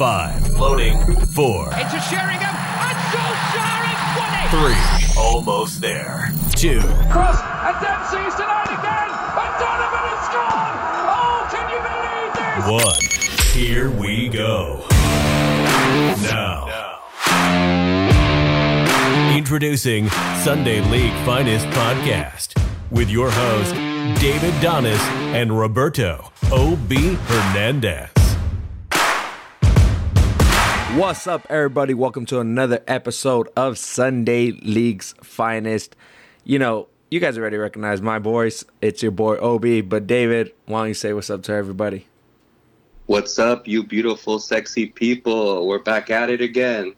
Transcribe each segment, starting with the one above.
Five. Loading. Four. It's Into Sheringham. And Solskjaer won it. Three. Almost there. Two. Cross and Dempsey's denied again. And Donovan has scored. Oh, can you believe this? One. Here we go. Now. Introducing Sunday League Finest Podcast with your host, David Donis and Roberto O.B. Hernandez. What's up, everybody? Welcome to another episode of Sunday League's Finest. You know, you guys already recognize my voice. It's your boy OB. But David, why don't you say what's up to everybody? What's up, you beautiful, sexy people? We're back at it again.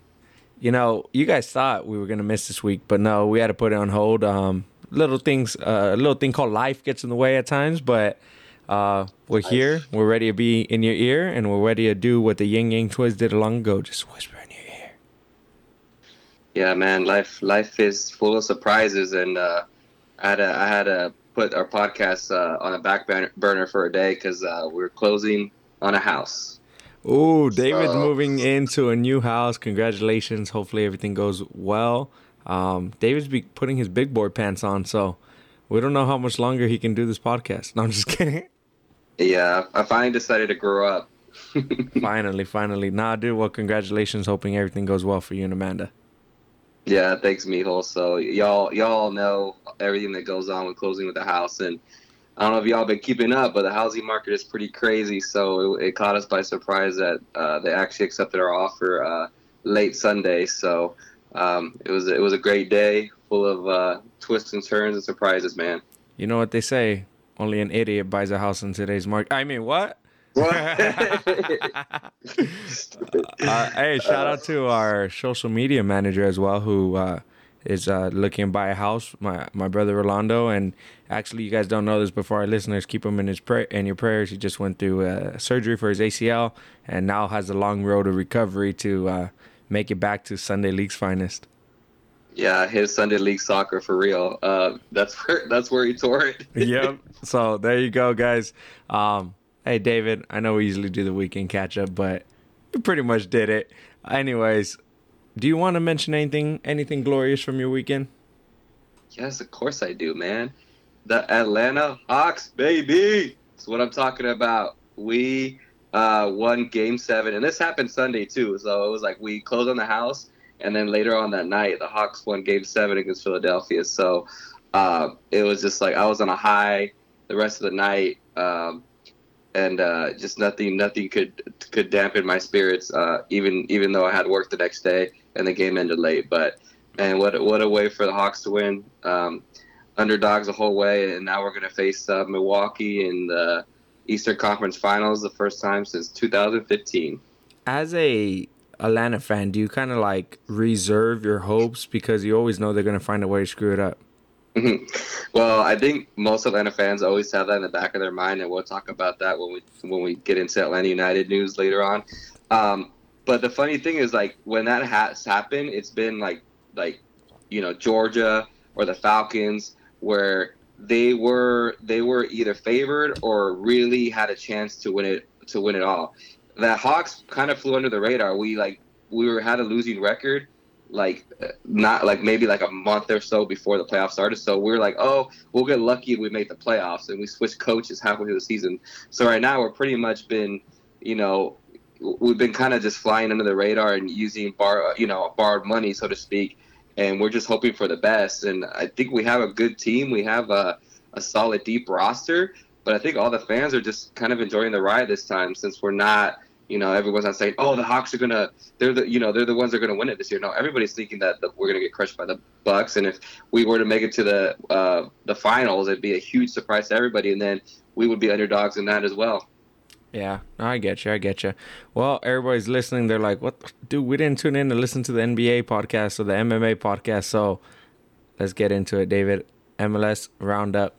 You know, you guys thought we were gonna miss this week, but no, we had to put it on hold. Um, little things, uh, a little thing called life gets in the way at times, but uh, we're here. We're ready to be in your ear, and we're ready to do what the Ying Yang Twins did long ago. Just whisper in your ear. Yeah, man, life life is full of surprises, and uh, I had to, I had to put our podcast uh, on a back burner- burner for a day because uh, we're closing on a house. Oh, David's So- moving into a new house. Congratulations. Hopefully everything goes well. Um, David's be putting his big boy pants on, so we don't know how much longer he can do this podcast. No, I'm just kidding. Yeah, I finally decided to grow up. finally, finally. Nah, dude, well, congratulations. Hoping everything goes well for you and Amanda. Yeah, thanks, Mijo. So y'all y'all know everything that goes on with closing with the house, and I don't know if y'all been keeping up, but the housing market is pretty crazy. So it, it caught us by surprise that uh, they actually accepted our offer uh, late Sunday. So um, it was it was a great day, full of uh, twists and turns and surprises, man. You know what they say? Only an idiot buys a house in today's market. I mean, what? Uh, hey, shout out to our social media manager as well, who uh, is uh, looking to buy a house. My my brother Rolando, and actually, you guys don't know this before our listeners. Keep him in his pray in your prayers. He just went through uh, surgery for his ACL, and now has a long road of recovery to uh, make it back to Sunday League's finest. Yeah, his Sunday League soccer for real. Uh, that's where that's where he tore it. yep. So there you go, guys. Um, hey, David, I know we usually do the weekend catch up, but we pretty much did it. Anyways, do you want to mention anything, anything glorious from your weekend? Yes, of course I do, man. The Atlanta Hawks, baby. That's what I'm talking about. We uh, won Game Seven, and this happened Sunday too. So it was like we closed on the house, and then later on that night, the Hawks won Game Seven against Philadelphia. So uh, it was just like I was on a high the rest of the night, um, and uh, just nothing, nothing could could dampen my spirits. Uh, even even though I had work the next day, and the game ended late, but and what what a way for the Hawks to win. Um, underdogs the whole way, and now we're going to face uh, Milwaukee in the Eastern Conference Finals, the first time since 2015. As a Atlanta fan, do you kind of like reserve your hopes because you always know they're gonna find a way to screw it up? well, I think most Atlanta fans always have that in the back of their mind, and we'll talk about that when we when we get into Atlanta United news later on. Um, but the funny thing is, like when that has happened, it's been like like you know Georgia or the Falcons where they were they were either favored or really had a chance to win it to win it all. The Hawks kind of flew under the radar. We like we were had a losing record like uh, not like maybe like a month or so before the playoffs started. So we are like, oh, we'll get lucky if we make the playoffs, and we switched coaches halfway through the season. So right now we're pretty much been, you know, we've been kind of just flying under the radar and using bar, you know, borrowed money, so to speak, and we're just hoping for the best. And I think we have a good team. We have a, a solid deep roster, but I think all the fans are just kind of enjoying the ride this time since we're not you know, everyone's not saying, "Oh, the Hawks are gonna," they're the, you know, they're the ones that are gonna win it this year. No, everybody's thinking that the, we're gonna get crushed by the Bucks, and if we were to make it to the uh, the finals, it'd be a huge surprise to everybody, and then we would be underdogs in that as well. Yeah, I get you. I get you. Well, everybody's listening. They're like, "What, dude? We didn't tune in to listen to the NBA podcast or the MMA podcast." So let's get into it, David. MLS roundup.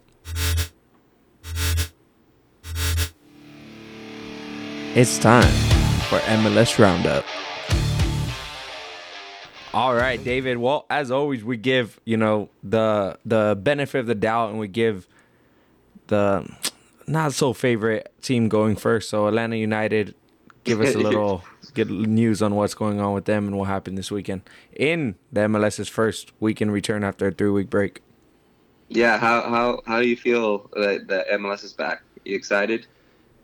It's time for MLS roundup. All right, David. Well, as always, we give you know the the benefit of the doubt, and we give the not so favorite team going first. So Atlanta United give us a little good news on what's going on with them and what happened this weekend in the MLS's first weekend return after a three week break. Yeah, how how how do you feel that the MLS is back? You excited?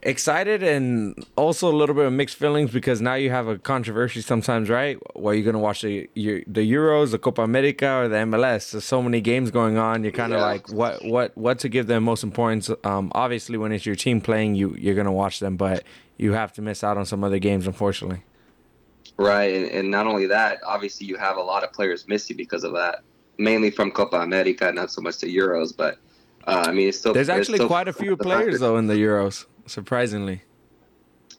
Excited and also a little bit of mixed feelings because now you have a controversy sometimes, right? Where you're gonna watch the the Euros, the Copa America, or the MLS. There's so many games going on. You're kind of Yeah. like, what what what to give them most importance? Um, obviously, when it's your team playing, you you're gonna watch them, but you have to miss out on some other games, unfortunately. Right, and, and not only that, obviously you have a lot of players missing because of that, mainly from Copa America, not so much the Euros, but uh, I mean it's still There's actually still- quite a few players though in the Euros, surprisingly.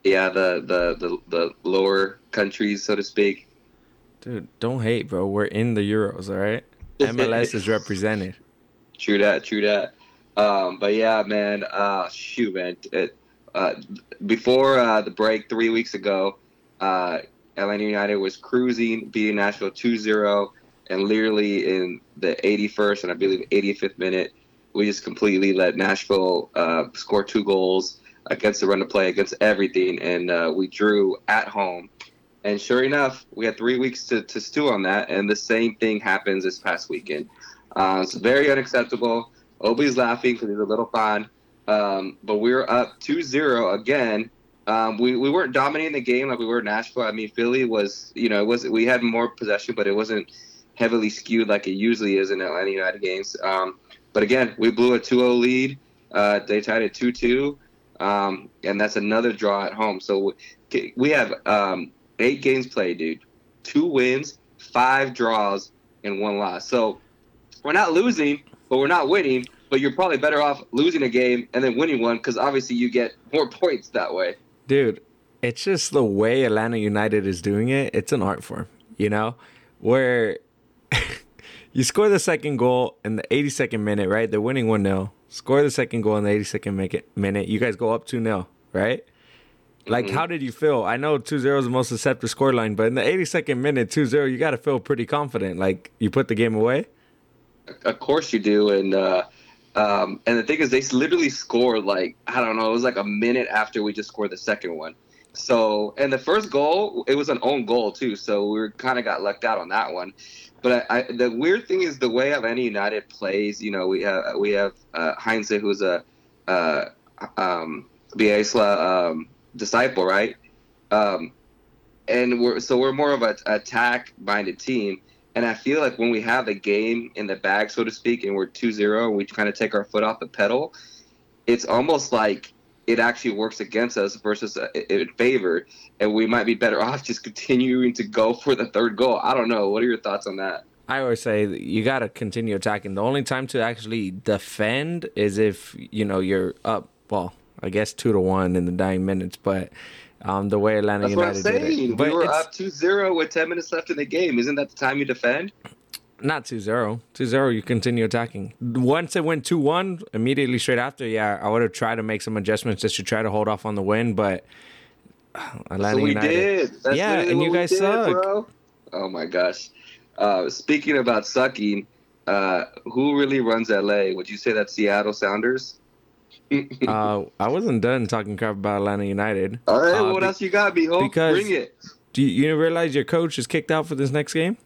Yeah, the, the the the lower countries, so to speak. Dude, don't hate, bro. We're in the Euros, all right? MLS is represented. True that, true that. Um, but yeah, man, uh, shoot, man. It, uh, before uh, the break three weeks ago, uh, Atlanta United was cruising, beating Nashville 2-0, and literally in the 81st and I believe 85th minute, we just completely let Nashville uh, score two goals against the run of play, against everything, and uh, we drew at home. And sure enough, we had three weeks to, to stew on that, and the same thing happens this past weekend. Uh, it's very unacceptable. Obi's laughing because he's a little fan. Um, but we were up 2-0 again. Um, we, we weren't dominating the game like we were in Nashville. I mean, Philly was, you know, it was we had more possession, but it wasn't heavily skewed like it usually is in Atlanta United games. Um, but again, we blew a 2-0 lead. Uh, they tied it 2-2, um, and that's another draw at home. So we, have um, eight games played, dude. Two wins, five draws, and one loss. So we're not losing, but we're not winning. But you're probably better off losing a game and then winning one because obviously you get more points that way. Dude, it's just the way Atlanta United is doing it. It's an art form, you know, where you score the second goal in the 82nd minute, right? They're winning 1 0. Score the second goal in the 82nd mi- minute. You guys go up 2 0, right? Like, how did you feel? I know 2 0 is the most accepted scoreline, but in the 82nd minute, 2 0, you got to feel pretty confident. Like, you put the game away. Of course you do, and uh, um, and the thing is, they literally scored like I don't know, it was like a minute after we just scored the second one. So, and the first goal, it was an own goal too. So we kind of got lucked out on that one. But I, I, the weird thing is the way Atlanta United plays. You know, we have we have uh, Heinze, who's a uh, um, Bielsa um, disciple, right? Um, and we're so we're more of an attack minded team. And I feel like when we have the game in the bag, so to speak, and we're 2-0 and we kind of take our foot off the pedal, it's almost like it actually works against us versus uh, in favor, and we might be better off just continuing to go for the third goal. I don't know. What are your thoughts on that? I always say you got to continue attacking. The only time to actually defend is if you know you're up. Well, I guess two to one in the dying minutes, but um, the way Atlanta That's what I'm United did saying. it. But we were up 2-0 with 10 minutes left in the game. Isn't that the time you defend? Not 2-0. 2-0, you continue attacking. Once it went 2-1, immediately straight after, yeah, I would have tried to make some adjustments just to try to hold off on the win, but uh, Atlanta so we United. did. That's Yeah, and you guys did, suck. Bro. Oh my gosh. Uh, speaking about sucking, uh, who really runs LA? Would you say that Seattle Sounders? uh, I wasn't done talking crap about Atlanta United. All right, Uh, what be- else you got, Beho? because- Bring it. Do you, you realize your coach is kicked out for this next game?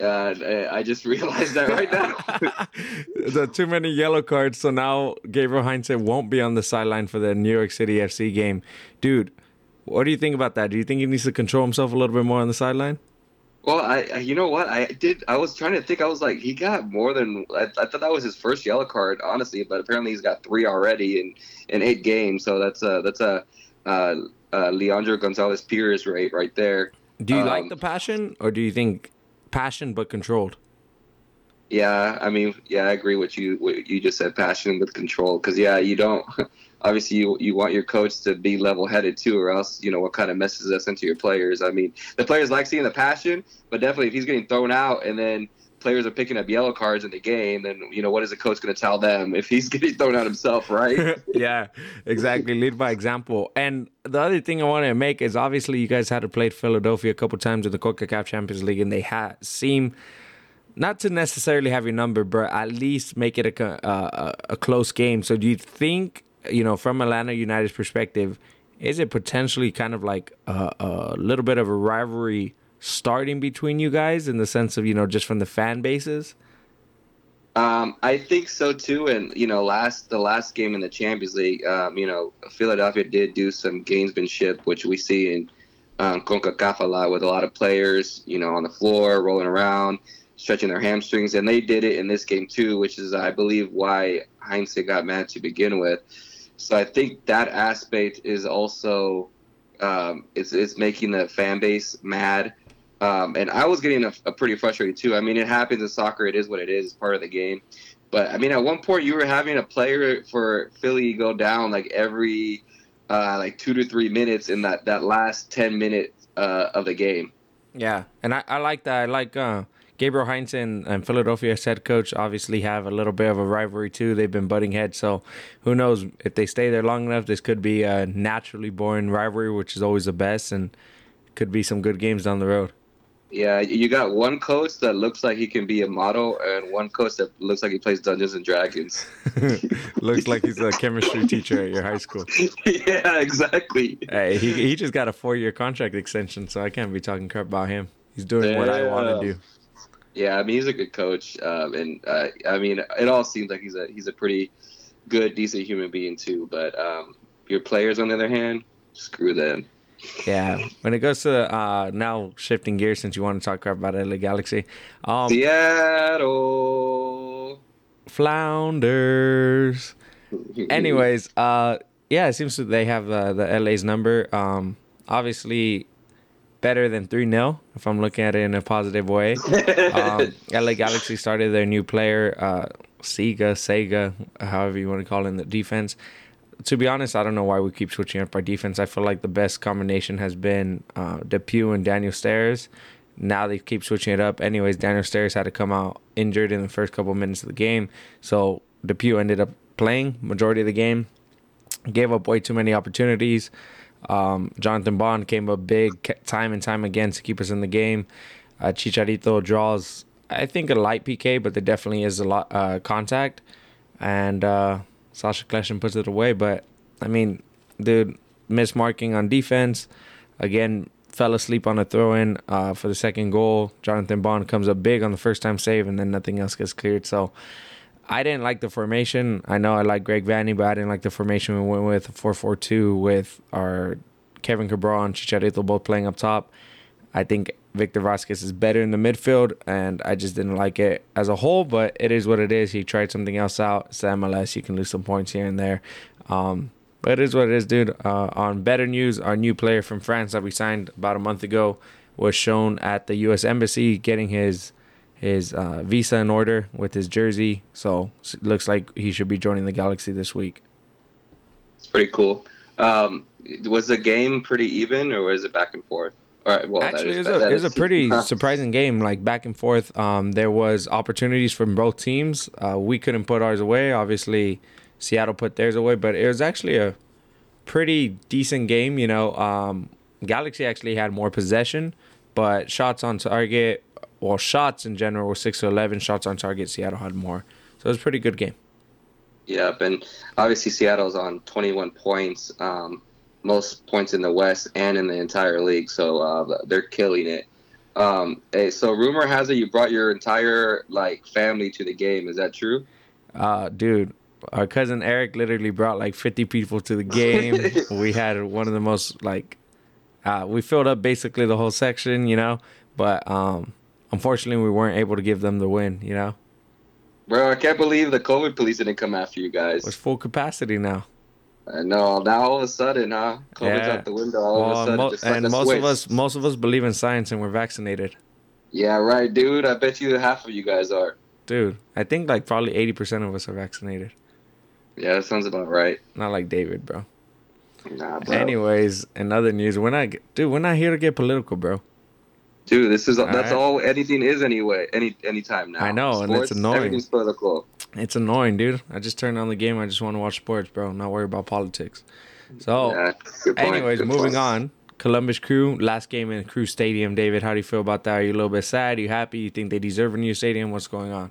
Uh, I just realized that right now. the too many yellow cards, so now Gabriel Heinze won't be on the sideline for the New York City FC game. Dude, what do you think about that? Do you think he needs to control himself a little bit more on the sideline? well, I, I- you know what? I did. I was trying to think. I was like, he got more than. I, I thought that was his first yellow card, honestly. But apparently, he's got three already in in eight games. So that's a that's a uh, uh, Leandro Gonzalez Pirez rate right there. Do you like Um, the passion, or do you think passion but controlled? Yeah, I mean, yeah, I agree with you. What you just said, passion with control. Because yeah, you don't. Obviously, you you want your coach to be level headed too, or else you know what kind of messes us into your players. I mean, the players like seeing the passion, but definitely if he's getting thrown out and then players are picking up yellow cards in the game, then you know what is the coach going to tell them if he's getting thrown out himself, right? yeah, exactly. Lead by example. And the other thing I want to make is obviously you guys had to play Philadelphia a couple times in the CONCACAF Champions League, and they had seem not to necessarily have your number, but at least make it a a a close game. So do you think you know from Atlanta United's perspective? is it potentially kind of like a, a little bit of a rivalry starting between you guys in the sense of you know just from the fan bases? Um, I think so too. And you know, last the last game in the Champions League, um, you know, Philadelphia did do some gamesmanship, which we see in um, Concacaf a lot with a lot of players, you know, on the floor rolling around, stretching their hamstrings, and they did it in this game too, which is, I believe, why Heinze got mad to begin with. So I think that aspect is also um, it's it's making the fan base mad. Um, and I was getting a, a, pretty frustrated too. I mean, it happens in soccer. It is what it is. It's part of the game. But I mean, at one point, you were having a player for Philly go down like every uh, like two to three minutes in that that last ten minutes uh, of the game. Yeah, and I, I like that. I like uh, Gabriel Heinze and, and Philadelphia's head coach obviously have a little bit of a rivalry too. They've been butting heads, so who knows if they stay there long enough? This could be a naturally born rivalry, which is always the best, and could be some good games down the road. Yeah, you got one coach that looks like he can be a model, and one coach that looks like he plays Dungeons and Dragons. looks like he's a chemistry teacher at your high school. yeah, exactly. Hey, he he just got a four year contract extension, so I can't be talking crap about him. He's doing yeah. what I want to do. Yeah, I mean he's a good coach, um, and uh, I mean it all seems like he's a he's a pretty good, decent human being too. But um, your players, on the other hand, screw them. Yeah, when it goes to uh, now shifting gears, since you want to talk about LA Galaxy, um, Seattle Flounders. Anyways, uh, yeah, it seems that they have uh, the LA's number. Um, obviously, better than 3 0, if I'm looking at it in a positive way. um, LA Galaxy started their new player, uh, Sega, Sega, however you want to call it in the defense to be honest, I don't know why we keep switching up our defense. I feel like the best combination has been uh, DePuy and Daniel Steres. Now they keep switching it up. Anyways, Daniel Steres had to come out injured in the first couple minutes of the game, so DePuy ended up playing majority of the game. Gave up way too many opportunities. Um, Jonathan Bond came up big time and time again to keep us in the game. Uh, Chicharito draws, I think, a light PK, but there definitely is a lot uh, contact. And Sacha Kljestan puts it away. But I mean, dude, mismarking on defense. Again, fell asleep on a throw in uh, for the second goal. Jonathan Bond comes up big on the first time save, and then nothing else gets cleared. So I didn't like the formation. I know I like Greg Vanney, but I didn't like the formation we went with 4 4 2 with our Kevin Cabral and Chicharito both playing up top. I think Victor Vasquez is better in the midfield, and I just didn't like it as a whole. But it is what it is. He tried something else out. It's MLS. You can lose some points here and there. Um, but it is what it is, dude. Uh, on better news, our new player from France that we signed about a month ago was shown at the U.S. Embassy getting his his uh, visa in order with his jersey. So looks like he should be joining the Galaxy this week. It's pretty cool. Um, was the game pretty even, or was it back and forth? Well, actually, it was, a, it was a pretty surprising game, like back and forth. Um, there was opportunities from both teams. Uh, we couldn't put ours away. Obviously, Seattle put theirs away, but it was actually a pretty decent game. You know, um, Galaxy actually had more possession, but shots on target, well, shots in general were six to eleven. Shots on target, Seattle had more, so it was a pretty good game. Yep, and obviously Seattle's on 21 points. Um, most points in the West and in the entire league. So uh, they're killing it. Um, hey, so rumor has it you brought your entire like family to the game. Is that true? Uh, dude, our cousin Eric literally brought like 50 people to the game. we had one of the most like, uh, we filled up basically the whole section, you know. But um, unfortunately, we weren't able to give them the win, you know. Bro, I can't believe the COVID police didn't come after you guys. It's full capacity now. Uh, I know. Now all of a sudden, huh? COVID's yeah. out the window. All well, of a sudden, mo- just like and most switch. of us, most of us believe in science, and we're vaccinated. Yeah, right, dude. I bet you half of you guys are. Dude, I think like probably eighty percent of us are vaccinated. Yeah, that sounds about right. Not like David, bro. Nah, bro. Anyways, in other news, we're not, dude. We're not here to get political, bro. Dude, this is all that's right. all anything is anyway. Any anytime now. I know, sports, and it's annoying. Everything's political. It's annoying, dude. I just turned on the game. I just want to watch sports, bro. Not worry about politics. So, yeah, anyways, moving point. on. Columbus Crew, last game in Crew Stadium. David, how do you feel about that? Are you a little bit sad? Are you happy? You think they deserve a new stadium? What's going on?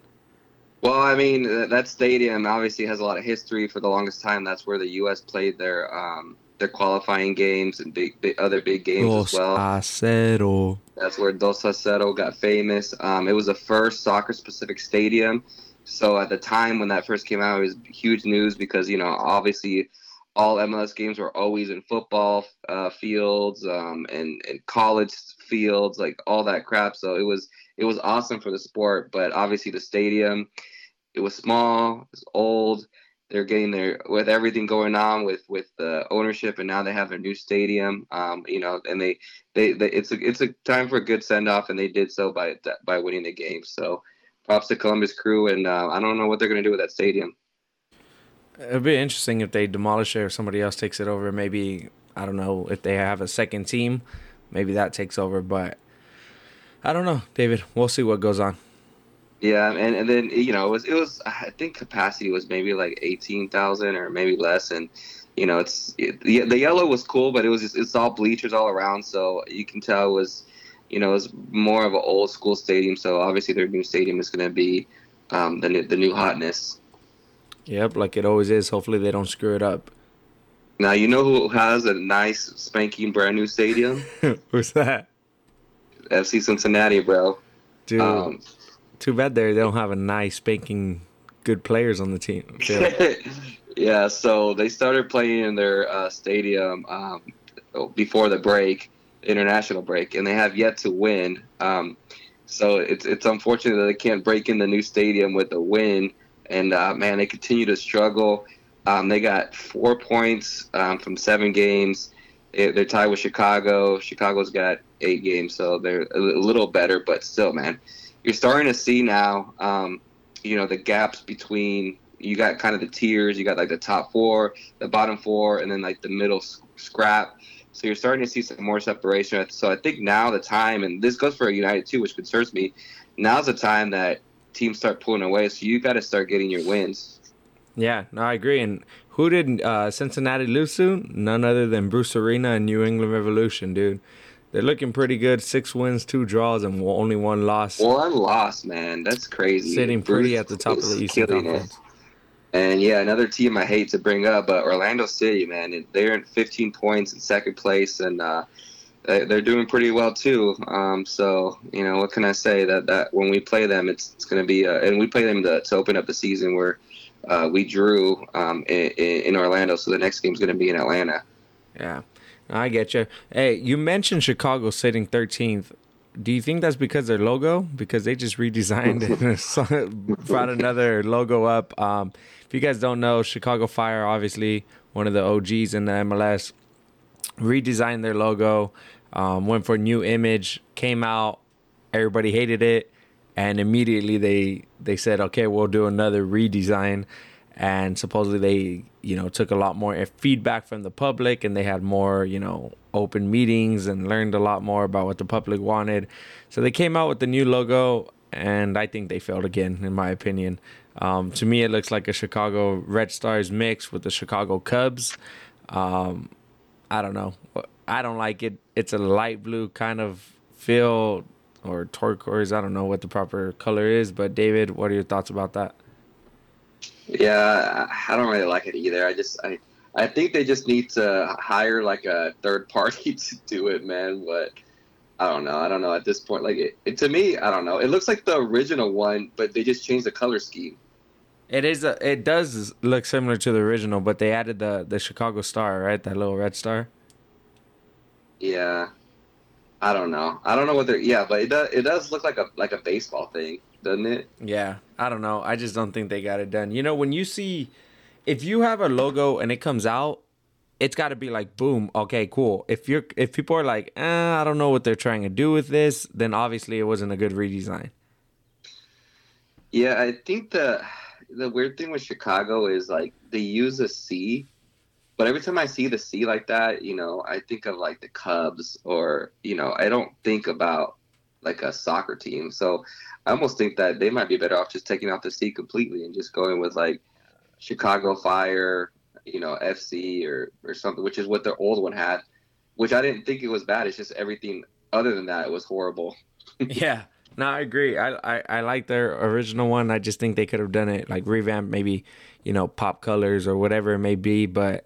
Well, I mean, that stadium obviously has a lot of history. For the longest time, that's where the U.S. played their um, their qualifying games and big, big other big games Dos as well. a cero. That's where Dos a Cero got famous. Um, it was the first soccer-specific stadium. So at the time when that first came out, it was huge news because you know obviously all MLS games were always in football uh, fields um, and and college fields, like all that crap. So it was it was awesome for the sport. But obviously the stadium, it was small, it was old. They're getting there with everything going on with with the ownership, and now they have a new stadium. Um, you know, and they, they they it's a it's a time for a good send off, and they did so by by winning the game. So props to Columbus Crew, and uh, I don't know what they're gonna do with that stadium. It'd be interesting if they demolish it or somebody else takes it over. Maybe I don't know if they have a second team, maybe that takes over. But I don't know, David. We'll see what goes on. Yeah, and, and then you know it was it was I think capacity was maybe like eighteen thousand or maybe less, and you know it's it, the, the yellow was cool, but it was just, it's all bleachers all around, so you can tell it was you know it's more of an old school stadium. So obviously their new stadium is going to be um, the new, the new hotness. Yep, like it always is. Hopefully they don't screw it up. Now you know who has a nice spanking brand new stadium? Who's that? FC Cincinnati, bro. Dude, Um, too bad they they don't have a nice spanking good players on the team. yeah, so they started playing in their uh, stadium um, before the break, international break, and they have yet to win. Um, so it's it's unfortunate that they can't break in the new stadium with a win, and uh, man, they continue to struggle. Um, they got four points um, from seven games. They- They're tied with Chicago. Chicago's got eight games, so they're a little better, but still, man, you're starting to see now. Um, you know the gaps between you got kind of the tiers. You got like the top four, the bottom four, and then like the middle scrap. So you're starting to see some more separation. So I think now the time, and this goes for United too, which concerns me. Now's the time that teams start pulling away. So you got to start getting your wins. Yeah, no, I agree. And who did uh, Cincinnati lose to? None other than Bruce Arena and New England Revolution, dude. They're looking pretty good. Six wins, two draws, and only one loss. One loss, man. That's crazy. Sitting pretty Bruce at the top of the Eastern killing it. And yeah, another team I hate to bring up, but Orlando City, man, they're in 15 points in second place, and uh, they- they're doing pretty well too. Um, so you know, what can I say? That that when we play them, it's it's going to be, uh, and we play them to, to open up the season where uh, we drew um, in, in Orlando. So the next game's going to be in Atlanta. Yeah, I get you. Hey, you mentioned Chicago sitting 13th. Do you think that's because their logo? Because they just redesigned it, brought another logo up. Um, if you guys don't know, Chicago Fire, obviously one of the OGs in the MLS, redesigned their logo, um, went for a new image, came out, everybody hated it, and immediately they they said, okay, we'll do another redesign, and supposedly they you know took a lot more feedback from the public, and they had more you know open meetings and learned a lot more about what the public wanted, so they came out with the new logo, and I think they failed again, in my opinion. Um, to me, it looks like a Chicago Red Stars mix with the Chicago Cubs. Um, I don't know. I don't like it. It's a light blue kind of feel or turquoise. I don't know what the proper color is, but David, what are your thoughts about that? Yeah, I I don't really like it either. I just I I think they just need to hire like a third party to do it, man. But I don't know. I don't know at this point. Like it, it to me, I don't know. It looks like the original one, but they just changed the color scheme. It is. A, it does look similar to the original, but they added the the Chicago star, right? That little red star. Yeah, I don't know. I don't know what they're. Yeah, but it does. It does look like a like a baseball thing, doesn't it? Yeah, I don't know. I just don't think they got it done. You know, when you see, if you have a logo and it comes out, it's got to be like, boom, okay, cool. If you're, if people are like, eh, I don't know what they're trying to do with this, then obviously it wasn't a good redesign. Yeah, I think the the weird thing with Chicago is like they use a C, but every time I see the C like that, you know, I think of like the Cubs or you know, I don't think about like a soccer team. So I almost think that they might be better off just taking out the C completely and just going with like Chicago Fire, you know, FC or or something, which is what their old one had, which I didn't think it was bad. It's just everything other than that, it was horrible. yeah. No, I agree. I, I I like their original one. I just think they could have done it like revamp, maybe you know, pop colors or whatever it may be. But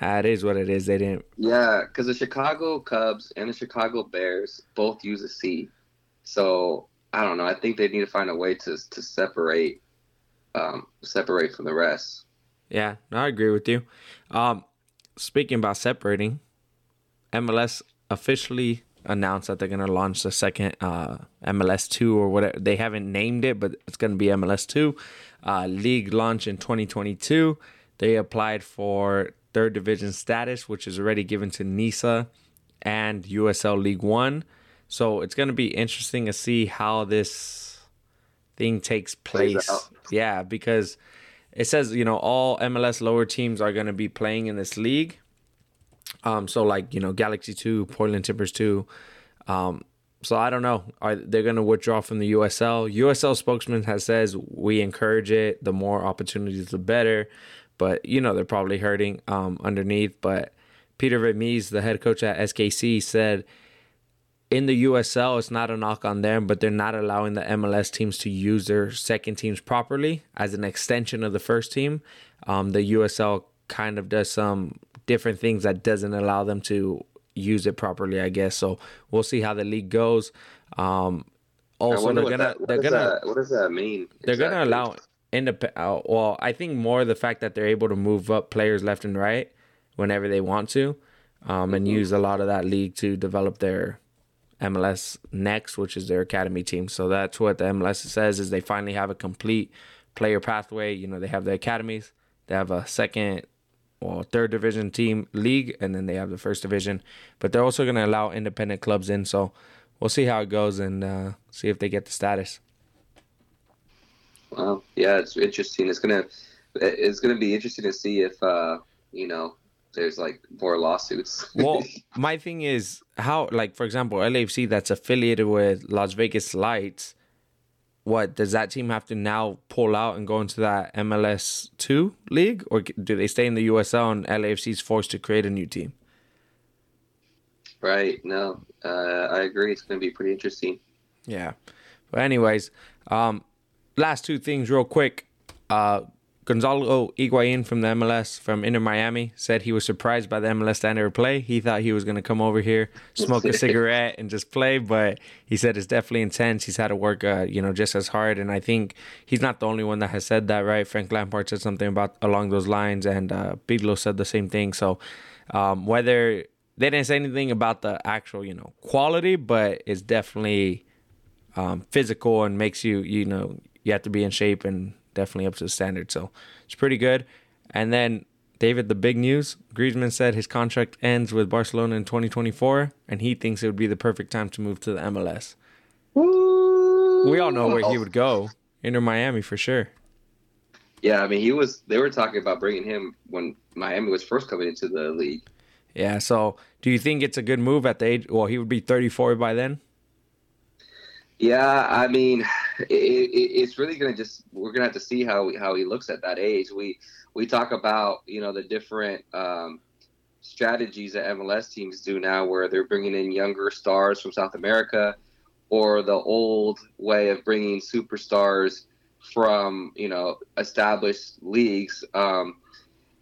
That is what it is. They didn't. Yeah, because the Chicago Cubs and the Chicago Bears both use a C. So I don't know. I think they need to find a way to to separate um, separate from the rest. Yeah, no, I agree with you. Um, speaking about separating, MLS officially announced that they're gonna launch the second uh, MLS two or whatever. They haven't named it, but it's gonna be MLS two. Uh, league launch in 2022. They applied for third division status, which is already given to NISA and USL League One. So it's gonna be interesting to see how this thing takes place. Yeah, because it says you know all MLS lower teams are going to be playing in this league. Um, so like you know Galaxy two, Portland Timbers two. Um, so I don't know. Are they going to withdraw from the USL? USL spokesman has says we encourage it. The more opportunities, the better. But you know they're probably hurting um, underneath. But Peter Vermes, the head coach at SKC, said in the USL, it's not a knock on them, but they're not allowing the MLS teams to use their second teams properly as an extension of the first team. Um, the USL kind of does some different things that doesn't allow them to use it properly, I guess. So we'll see how the league goes. Um, also, they're gonna that, they're gonna that, what does that mean? they're gonna allow independent. Uh, well, I think more the fact that they're able to move up players left and right whenever they want to, um, and use a lot of that league to develop their MLS next, which is their academy team. So that's what the MLS says is they finally have a complete player pathway. You know, they have the academies, they have a second or third division team league, and then they have the first division. But they're also going to allow independent clubs in. So we'll see how it goes and uh, see if they get the status. Well, yeah, it's interesting. It's gonna it's gonna be interesting to see if uh, you know there's like more lawsuits. well, my thing is how, like, for example, LAFC that's affiliated with Las Vegas Lights. What does that team have to now pull out and go into that MLS two league, or do they stay in the USL and LAFC is forced to create a new team? right? No, uh, I agree. It's gonna be pretty interesting. Yeah. But anyways, um, last two things real quick. Uh, Gonzalo Higuain from the MLS from Inter Miami said he was surprised by the MLS standard play. He thought he was going to come over here, smoke a cigarette, and just play, but he said it's definitely intense. He's had to work, uh, you know, just as hard, and I think he's not the only one that has said that, right? Frank Lampard said something about along those lines, and uh, said the same thing. So um, whether they didn't say anything about the actual, you know, quality, but it's definitely um, physical and makes you, you know, you have to be in shape and definitely up to the standard. So it's pretty good. And then David, the big news: Griezmann said his contract ends with Barcelona in 2024, and he thinks it would be the perfect time to move to the MLS. We all know where he would go. Inter Miami for sure. Yeah, I mean, he was. They were talking about bringing him when Miami was first coming into the league. Yeah. So, do you think it's a good move at the age? Well, he would be 34 by then. Yeah, I mean, it, it, it's really gonna just we're gonna have to see how how he looks at that age. We we talk about you know the different um, strategies that MLS teams do now, where they're bringing in younger stars from South America, or the old way of bringing superstars from you know established leagues. Um,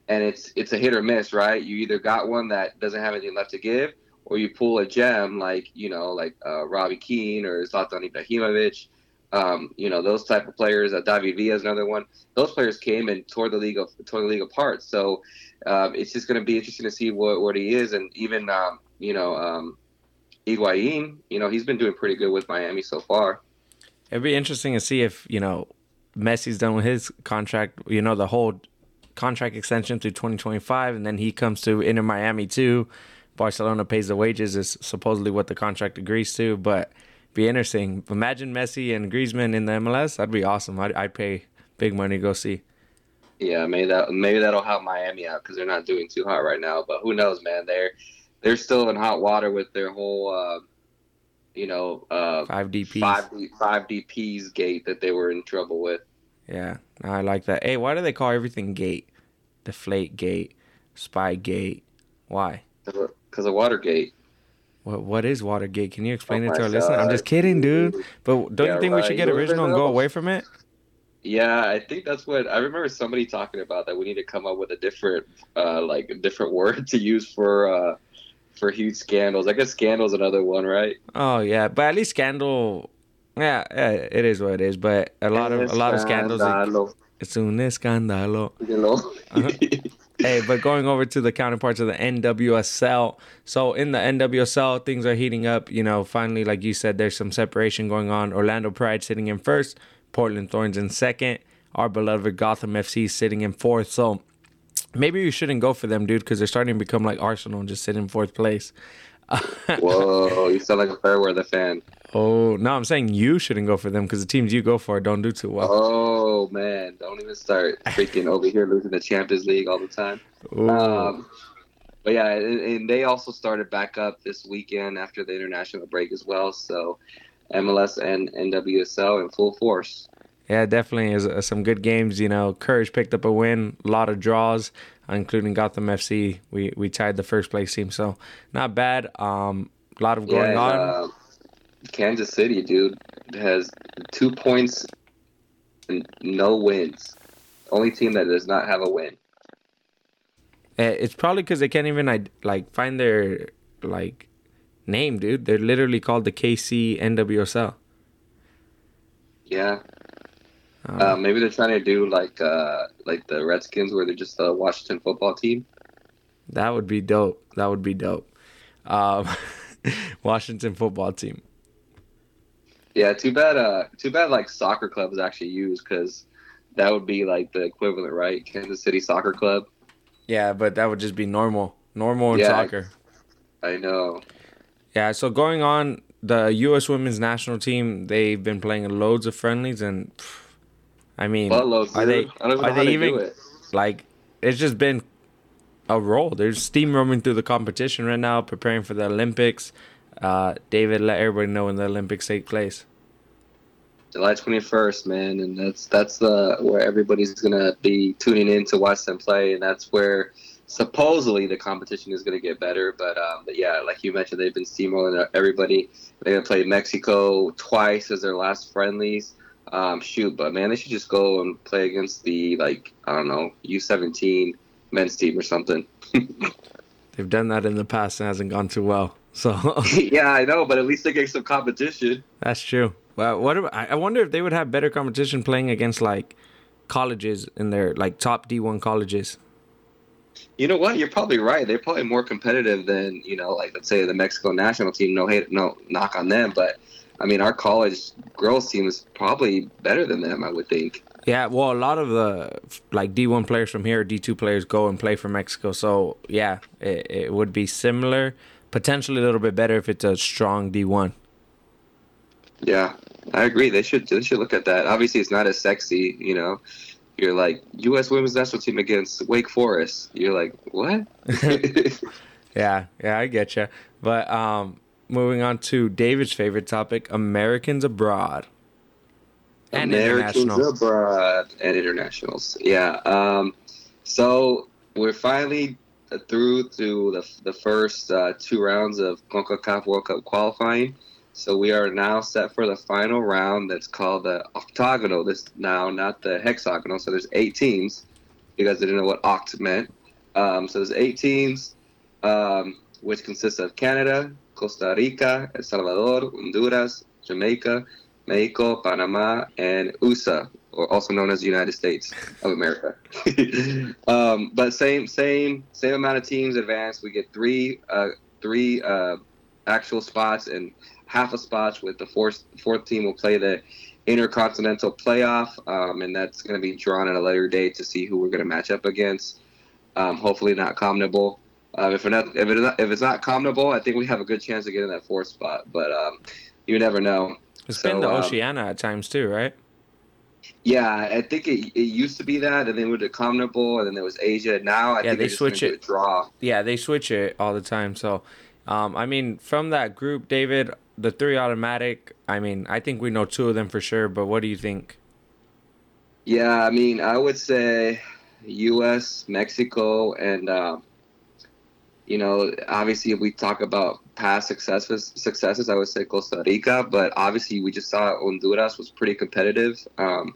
and it's it's a hit or miss, right? You either got one that doesn't have anything left to give, or you pull a gem like you know like uh, Robbie Keane or Zlatan Ibrahimovic, um, you know those type of players. Uh, David Villa is another one. Those players came and tore the league of, tore the league apart. So um, it's just going to be interesting to see what, what he is, and even um, you know um, you know he's been doing pretty good with Miami so far. It'd be interesting to see if you know Messi's done with his contract. You know the whole contract extension through 2025, and then he comes to Inter Miami too. Barcelona pays the wages is supposedly what the contract agrees to, but be interesting. Imagine Messi and Griezmann in the MLS. That'd be awesome. I'd, I'd pay big money to go see. Yeah, maybe that maybe that'll help Miami out because they're not doing too hot right now. But who knows, man? They're they're still in hot water with their whole, uh, you know, uh, Five DPs. five, five DPs gate that they were in trouble with. Yeah, I like that. Hey, why do they call everything gate? Deflate gate, spy gate. Why? Because of Watergate. What what is Watergate? Can you explain Oh it to our listener? I'm just kidding, dude. But don't Yeah, you think we should get You original and go away from it? Yeah, I think that's what I remember somebody talking about that we need to come up with a different uh like a different word to use for uh for huge scandals. I guess scandal's another one, right? Oh yeah, but at least scandal. Yeah, yeah, it is what it is. But a lot of a lot of scandals. It's un escándalo. you know? But going over to the counterparts of the NWSL. So in the NWSL, things are heating up. You know, finally, like you said, there's some separation going on. Orlando Pride sitting in first, Portland Thorns in second, our beloved Gotham FC sitting in fourth. So maybe you shouldn't go for them, dude, because they're starting to become like Arsenal and just sit in fourth place. Whoa, you sound like a fair weather fan. Oh, no, I'm saying you shouldn't go for them because the teams you go for don't do too well. Oh man, don't even start freaking over here losing the Champions League all the time. Um, but yeah, and, and they also started back up this weekend after the international break as well. So MLS and NWSL in full force. Yeah, definitely is uh, some good games. You know, Courage picked up a win, a lot of draws, including Gotham FC. We we tied the first place team, so not bad. Um, a lot of going yeah, on. uh, Kansas City, dude, has two points and no wins. Only team that does not have a win. Eh, It's probably because they can't even like find their like name, dude. They're literally called the KC NWSL. Yeah. Um, Uh, maybe they're trying to do like uh, like the Redskins, where they're just a Washington football team. that would be dope. That would be dope. Um, Washington football team. Yeah, too bad. Uh, too bad. Like soccer club is actually used because that would be like the equivalent, right? Kansas City Soccer Club. Yeah, but that would just be normal, normal in Yeah. soccer. I know. Yeah, so going on, the U.S. women's national team, they've been playing loads of friendlies, and pff, I mean, Buttloads, are they dude. I don't even know are how they even do it. like? It's just been a roll. They're steamrolling through the competition right now, preparing for the Olympics. Uh, David, let everybody know when the Olympics take place. July twenty first, man, and that's that's the where everybody's gonna be tuning in to watch them play, and that's where supposedly the competition is gonna get better. But um, but yeah, like you mentioned, they've been steamrolling everybody. They're gonna play Mexico twice as their last friendlies. Um, shoot, but man, they should just go and play against the like I don't know U seventeen men's team or something. They've done that in the past and hasn't gone too well. So yeah, I know, but at least they get some competition. that's true. Well, what about, I wonder if they would have better competition playing against like colleges in their like top D1 colleges. You know what? You're probably right. They're probably more competitive than you know, like let's say the Mexico national team. No hate, no knock on them, but I mean, our college girls team is probably better than them. I would think. Yeah, well, a lot of the like D1 players from here, D2 players go and play for Mexico. So, yeah, it, it would be similar, potentially a little bit better if it's a strong D1. Yeah, I agree. They should they should look at that. Obviously, it's not as sexy. You know, you're like U.S. Women's National Team against Wake Forest. You're like, what? Yeah, yeah, I get you. But um, moving on to David's favorite topic Americans abroad and Americans abroad and internationals. Yeah. Um, so we're finally through to the, the first uh, two rounds of CONCACAF World Cup qualifying. So we are now set for the final round that's called the octagonal. This now, not the hexagonal. So there's eight teams. You guys didn't know what oct meant. Um, so there's eight teams, um, which consists of Canada, Costa Rica, El Salvador, Honduras, Jamaica, Mexico, Panama, and USA, or also known as the United States of America. um, but same, same, same amount of teams advance. We get three, uh, three uh, actual spots and half a spots. With the fourth, fourth team will play the intercontinental playoff, um, and that's going to be drawn at a later date to see who we're going to match up against. Um, hopefully not CONMEBOL. Um, if, not, if, it is not, if it's not CONMEBOL, I think we have a good chance of getting that fourth spot. But um, you never know. It's So, been the um, Oceania at times too, right? Yeah, I think it, it used to be that, and then with the CONMEBOL, and then there was Asia. Now I Yeah, think they gonna switch it. Draw. Yeah, they switch it all the time. So, um, I mean, from that group, David, the three automatic. I mean, I think we know two of them for sure. But what do you think? Yeah, I mean, I would say U.S., Mexico, and um, you know, obviously, if we talk about past successes, successes, I would say Costa Rica. But obviously, we just saw Honduras was pretty competitive, um,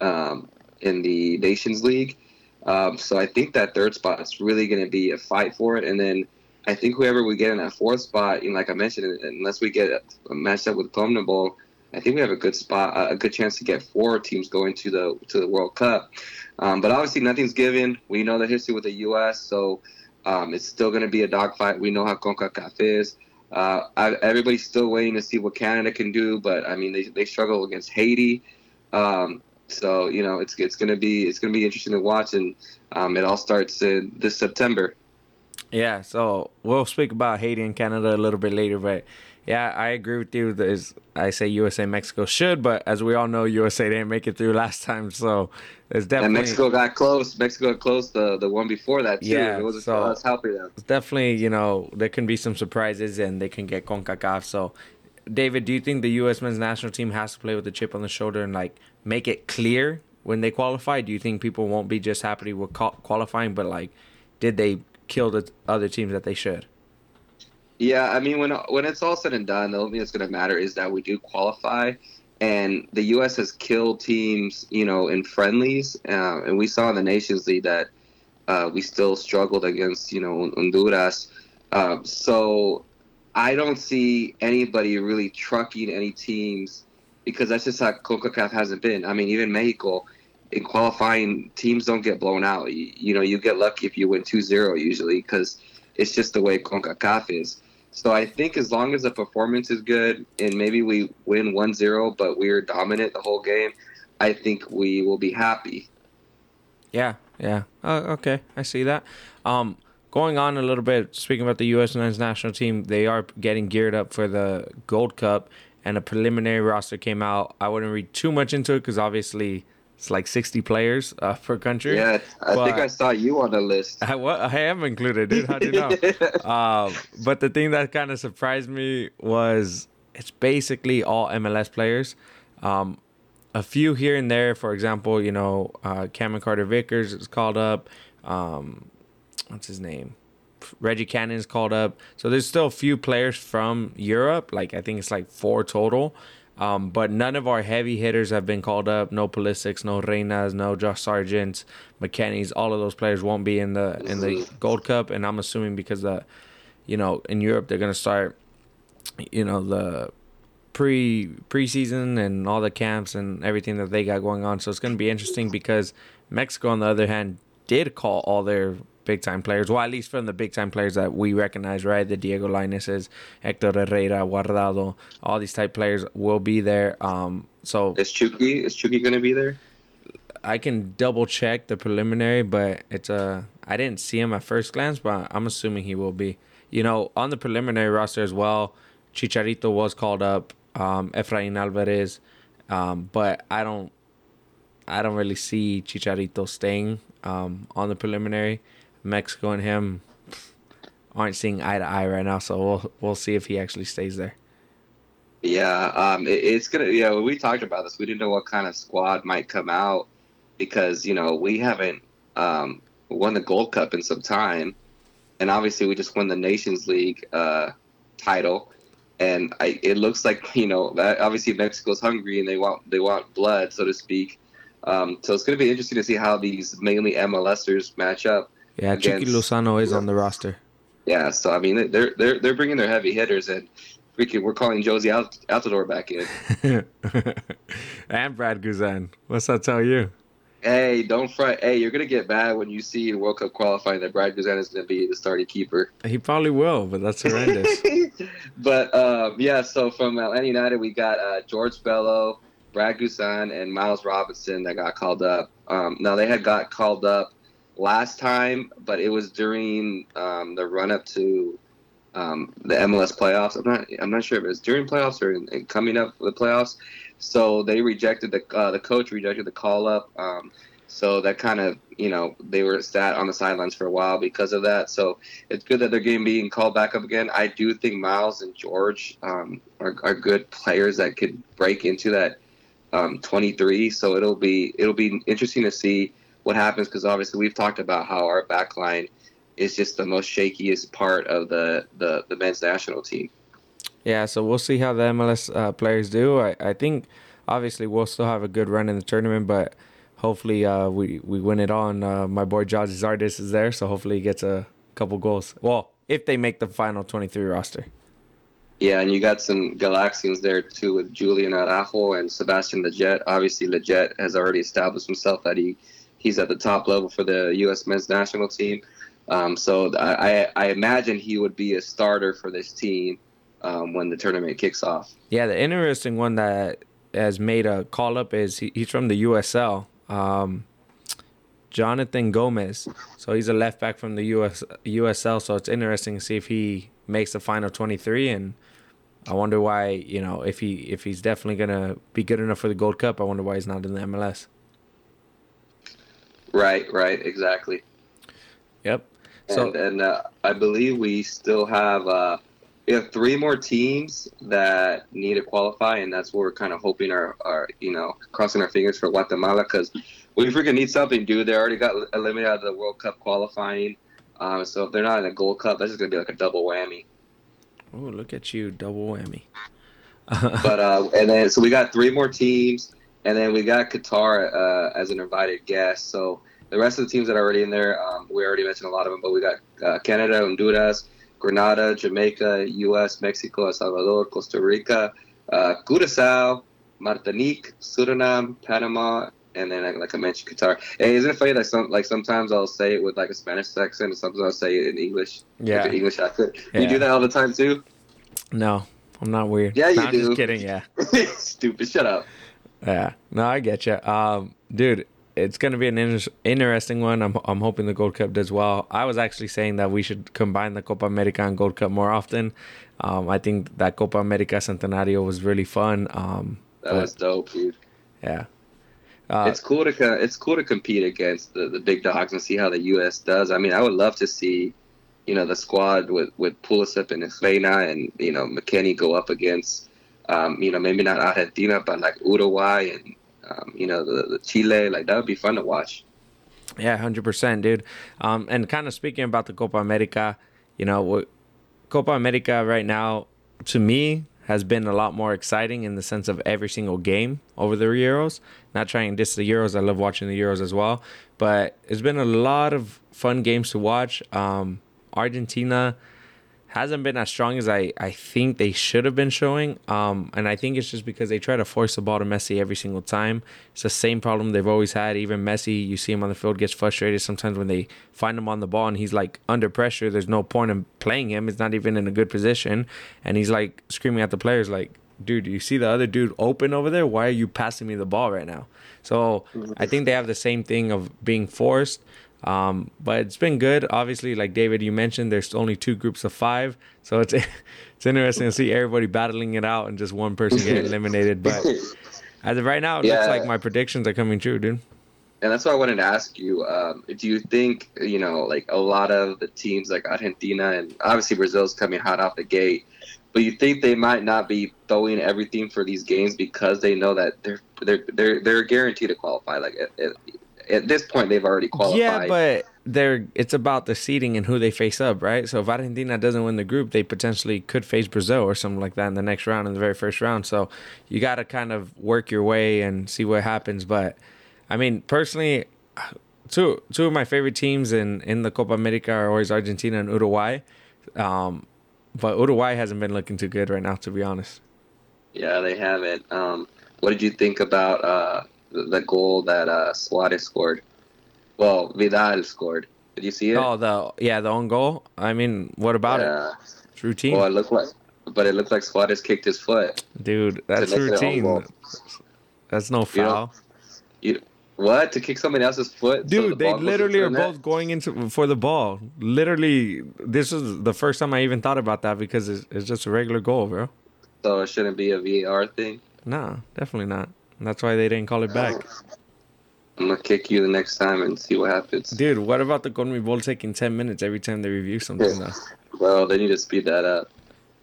um, in the Nations League. Um, so I think that third spot is really going to be a fight for it. And then I think whoever we get in that fourth spot, you know, like I mentioned, unless we get matched up with CONMEBOL, I think we have a good spot, a good chance to get four teams going to the to the World Cup. Um, but obviously, nothing's given. We know the history with the U.S., so um, it's still going to be a dogfight. We know how CONCACAF is. Uh, I, everybody's still waiting to see what Canada can do, but I mean, they, they struggle against Haiti. Um, so you know, it's it's gonna be it's gonna be interesting to watch, and um, it all starts in this September. Yeah, so we'll speak about Haiti and Canada a little bit later, but yeah, I agree with you. There's, I say USA Mexico should, but as we all know, USA didn't make it through last time, so there's definitely and Mexico got close. Mexico got close the the one before that too. Yeah, it wasn't so us helping them. It's definitely you know there can be some surprises and they can get Concacaf. So, David, do you think the U.S. men's national team has to play with a chip on the shoulder and like make it clear when they qualify? Do you think people won't be just happy with qualifying, but like, did they kill the other teams that they should? Yeah, I mean when when it's all said and done, the only thing that's going to matter is that we do qualify, and the U.S. has killed teams, you know, in friendlies, uh, and we saw in the Nations League that uh, we still struggled against, you know, Honduras. Uh, so I don't see anybody really trucking any teams because that's just how CONCACAF hasn't been. I mean, even Mexico in qualifying, teams don't get blown out. You, you know, you get lucky if you win 2-0 usually because it's just the way CONCACAF is. So I think as long as the performance is good and maybe we win 1-0 but we're dominant the whole game, I think we will be happy. Yeah, yeah. Uh, okay, I see that. Um, going on a little bit, speaking about the U.S. men's national team, they are getting geared up for the Gold Cup, and a preliminary roster came out. I wouldn't read too much into it because obviously it's like 60 players uh, per country. Yeah, I but think I saw you on the list. I, what, I am included, dude. How do you know? um, but the thing that kind of surprised me was it's basically all MLS players. Um, a few here and there, for example, you know, uh, Cameron Carter Vickers is called up. Um, what's his name? Reggie Cannon is called up. So there's still a few players from Europe. Like I think it's like four total. Um, but none of our heavy hitters have been called up. No Pulisic, no Reynas, no Josh Sargent, McKennie's. All of those players won't be in the in the Gold Cup, and I'm assuming because the, you know, in Europe they're gonna start, you know, the pre preseason and all the camps and everything that they got going on. So it's gonna be interesting because Mexico, on the other hand, did call all their big time players. Well, at least from the big time players that we recognize, right? The Diego Lainez's, Hector Herrera, Guardado, all these type players will be there. Um, so is Chucky is Chucky going to be there? I can double check the preliminary, but it's a I didn't see him at first glance, but I'm assuming he will be. You know, on the preliminary roster as well, Chicharito was called up, um, Efrain Alvarez, um, but I don't I don't really see Chicharito staying um, on the preliminary. Mexico and him aren't seeing eye to eye right now, so we'll we'll see if he actually stays there. Yeah, um, it, it's gonna. Yeah, we talked about this. We didn't know what kind of squad might come out because you know we haven't um, won the Gold Cup in some time, and obviously we just won the Nations League uh, title, and I, it looks like you know obviously Mexico's hungry and they want they want blood, so to speak. Um, so it's going to be interesting to see how these mainly MLSers match up. Yeah, against, Chucky Lozano is on the roster. Yeah, so I mean they're they're they're bringing their heavy hitters and freaking we're calling Jozy Altidore back in. and Brad Guzan. What's that tell you? Hey, don't fret. Hey, you're gonna get mad when you see in World Cup qualifying that Brad Guzan is gonna be the starting keeper. He probably will, but that's horrendous. but um, yeah, so from Atlanta United we got uh, George Bello, Brad Guzan, and Miles Robinson that got called up. Um, now they had got called up last time, but it was during um, the run up to um, the MLS playoffs. I'm not I'm not sure if it was during playoffs or in, in coming up for the playoffs. So they rejected the uh, the coach rejected the call up. Um, so that kind of you know they were sat on the sidelines for a while because of that. So it's good that they're getting being called back up again. I do think Miles and George um, are, are good players that could break into that um, 23. So it'll be it'll be interesting to see what happens because obviously we've talked about how our back line is just the most shakiest part of the, the, the men's national team. Yeah, so we'll see how the MLS uh, players do. I, I think obviously we'll still have a good run in the tournament, but hopefully uh, we we win it on. Uh, my boy Gyasi Zardes is there, so hopefully he gets a couple goals. Well, if they make the final 23 roster. Yeah, and you got some Galaxians there too with Julian Araujo and Sebastian Lletget. Obviously, Lletget has already established himself that he he's at the top level for the U.S. men's national team. Um, so I, I imagine he would be a starter for this team um, when the tournament kicks off. Yeah, the interesting one that has made a call up is he, he's from the USL. Um, Jonathan Gomez. So he's a left back from the US USL. So it's interesting to see if he makes the final 23 and I wonder why, you know, if he if he's definitely gonna be good enough for the Gold Cup, I wonder why he's not in the MLS. Right, right, exactly. Yep. So and, and uh, I believe we still have uh, we have three more teams that need to qualify, and that's what we're kind of hoping our, our you know crossing our fingers for Guatemala because we freaking need something, dude. They already got eliminated out of the World Cup qualifying, um, so if they're not in the Gold Cup, that's just gonna be like a double whammy. Oh, look at you, double whammy. but uh, and then so we got three more teams, and then we got Qatar uh, as an invited guest. So the rest of the teams that are already in there, um, we already mentioned a lot of them, but we got uh, Canada, Honduras, Grenada, Jamaica, U.S., Mexico, El Salvador, Costa Rica, uh, Curacao, Martinique, Suriname, Panama, and then like I mentioned, Qatar. Hey, isn't it funny that some like sometimes I'll say it with like a Spanish accent, and sometimes I'll say it in English. Yeah, like English accent. Yeah. You do that all the time too. No, I'm not weird. Yeah, you no, I'm do. just kidding. Yeah. Stupid. Shut up. Yeah. No, I get you. Um, dude, it's going to be an inter- interesting one. I'm, I'm hoping the Gold Cup does well. I was actually saying that we should combine the Copa America and Gold Cup more often. Um, I think that Copa America Centenario was really fun. Um, That but- was dope, dude. yeah. Uh, it's cool to co- it's cool to compete against the, the big dogs and see how the U.S. does. I mean, I would love to see, you know, the squad with with Pulisic and Reyna and you know McKennie go up against, um, you know, maybe not Argentina but like Uruguay and um, you know the, the Chile. Like that would be fun to watch. Yeah, hundred percent, dude. Um, and kind of speaking about the Copa America, you know, Copa America right now, to me, has been a lot more exciting in the sense of every single game over the Euros. Not trying to diss the Euros, I love watching the Euros as well, but it's been a lot of fun games to watch. Um, Argentina hasn't been as strong as I, I think they should have been showing. Um, and I think it's just because they try to force the ball to Messi every single time. It's the same problem they've always had. Even Messi, you see him on the field, gets frustrated sometimes when they find him on the ball and he's like under pressure. There's no point in playing him. It's not even in a good position. And he's like screaming at the players, like, dude, you see the other dude open over there? Why are you passing me the ball right now? So I think they have the same thing of being forced. Um, but it's been good. Obviously, like David, you mentioned, there's only two groups of five, so it's it's interesting to see everybody battling it out and just one person getting eliminated. But as of right now, it looks like my predictions are coming true, dude. And that's why I wanted to ask you: um, Do you think you know, like a lot of the teams, like Argentina and obviously Brazil's coming hot off the gate, but you think they might not be throwing everything for these games because they know that they're they're they're they're guaranteed to qualify? Like at, at this point, they've already qualified. Yeah, but they're it's about the seeding and who they face up, right? So if Argentina doesn't win the group, they potentially could face Brazil or something like that in the next round, in the very first round. So you got to kind of work your way and see what happens. But I mean, personally, two two of my favorite teams in in the Copa America are always Argentina and Uruguay. Um, but Uruguay hasn't been looking too good right now, to be honest. Yeah, they haven't. Um, what did you think about uh, the, goal that uh, Suarez scored? Well, Vidal scored. Did you see it? Oh, the yeah, the own goal. I mean, what about it? yeah. It's routine, Well, it looked like, but it looked like Suarez kicked his foot. dude. That's make it an own routine. That's no foul. You what to kick somebody else's foot? so Dude, the they literally are both going into for the ball. Literally, this is the first time I even thought about that because it's, it's just a regular goal, bro. So it shouldn't be a VAR thing. Nah, definitely not. That's why they didn't call it back. I'm gonna kick you the next time and see what happens. Dude, what about the Conmebol taking 10 minutes every time they review something, though? Well, they need to speed that up.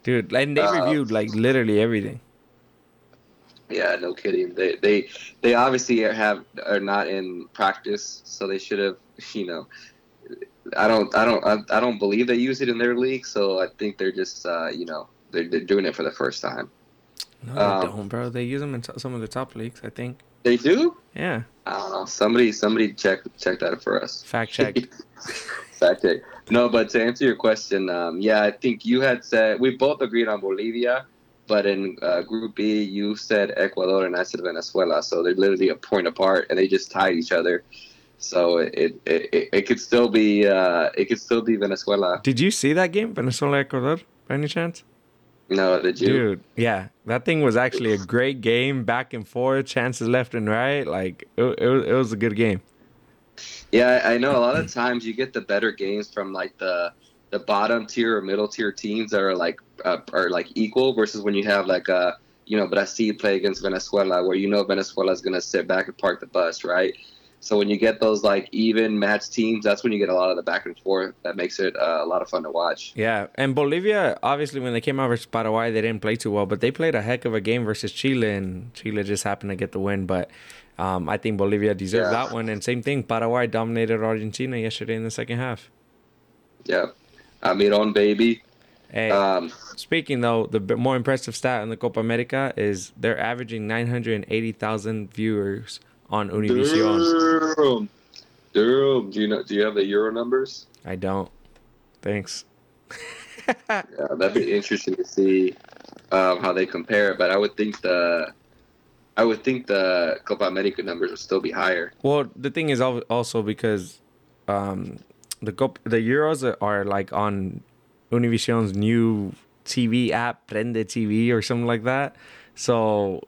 Dude, and they Uh, reviewed like literally everything. Yeah, no kidding. They they they obviously have are not in practice, so they should have. You know, I don't I don't I, I don't believe they use it in their league, so I think they're just uh, you know they're, they're doing it for the first time. No, they Um, don't, bro. They use them in t- some of the top leagues, I think. They do. Yeah. I don't know. Somebody, somebody check check that for us. Fact check. Fact check. No, but to answer your question, um, yeah, I think you had said we both agreed on Bolivia, but in uh, Group B, you said Ecuador and I said Venezuela. So they're literally a point apart, and they just tied each other. So it it, it, it could still be uh, it could still be Venezuela. Did you see that game, Venezuela Ecuador, by any chance? No, did you? Dude, yeah, that thing was actually a great game, back and forth, chances left and right. Like it, it, was, it was a good game. Yeah, I know. A lot of times you get the better games from like the the bottom tier or middle tier teams that are like uh, are like equal versus when you have like uh you know Brazil play against Venezuela where you know Venezuela is gonna sit back and park the bus, right? So when you get those like even match teams, that's when you get a lot of the back and forth. That makes it uh, a lot of fun to watch. Yeah, and Bolivia, obviously, when they came out versus Paraguay, they didn't play too well, but they played a heck of a game versus Chile, and Chile just happened to get the win. But um, I think Bolivia deserved Yeah. that one. And same thing, Paraguay dominated Argentina yesterday in the second half. Yeah, Almiron baby. Hey, Um, speaking though, the more impressive stat in the Copa America is they're averaging 980,000 viewers on Univision. Durham, Durham. Do you know? Do you have the Euro numbers? I don't. Thanks. Yeah, that'd be interesting to see um, how they compare. But I would think the, I would think the Copa America numbers would still be higher. Well, the thing is also because um, the Cop- the Euros are, are like on Univision's new TV app, Prende TV or something like that. So,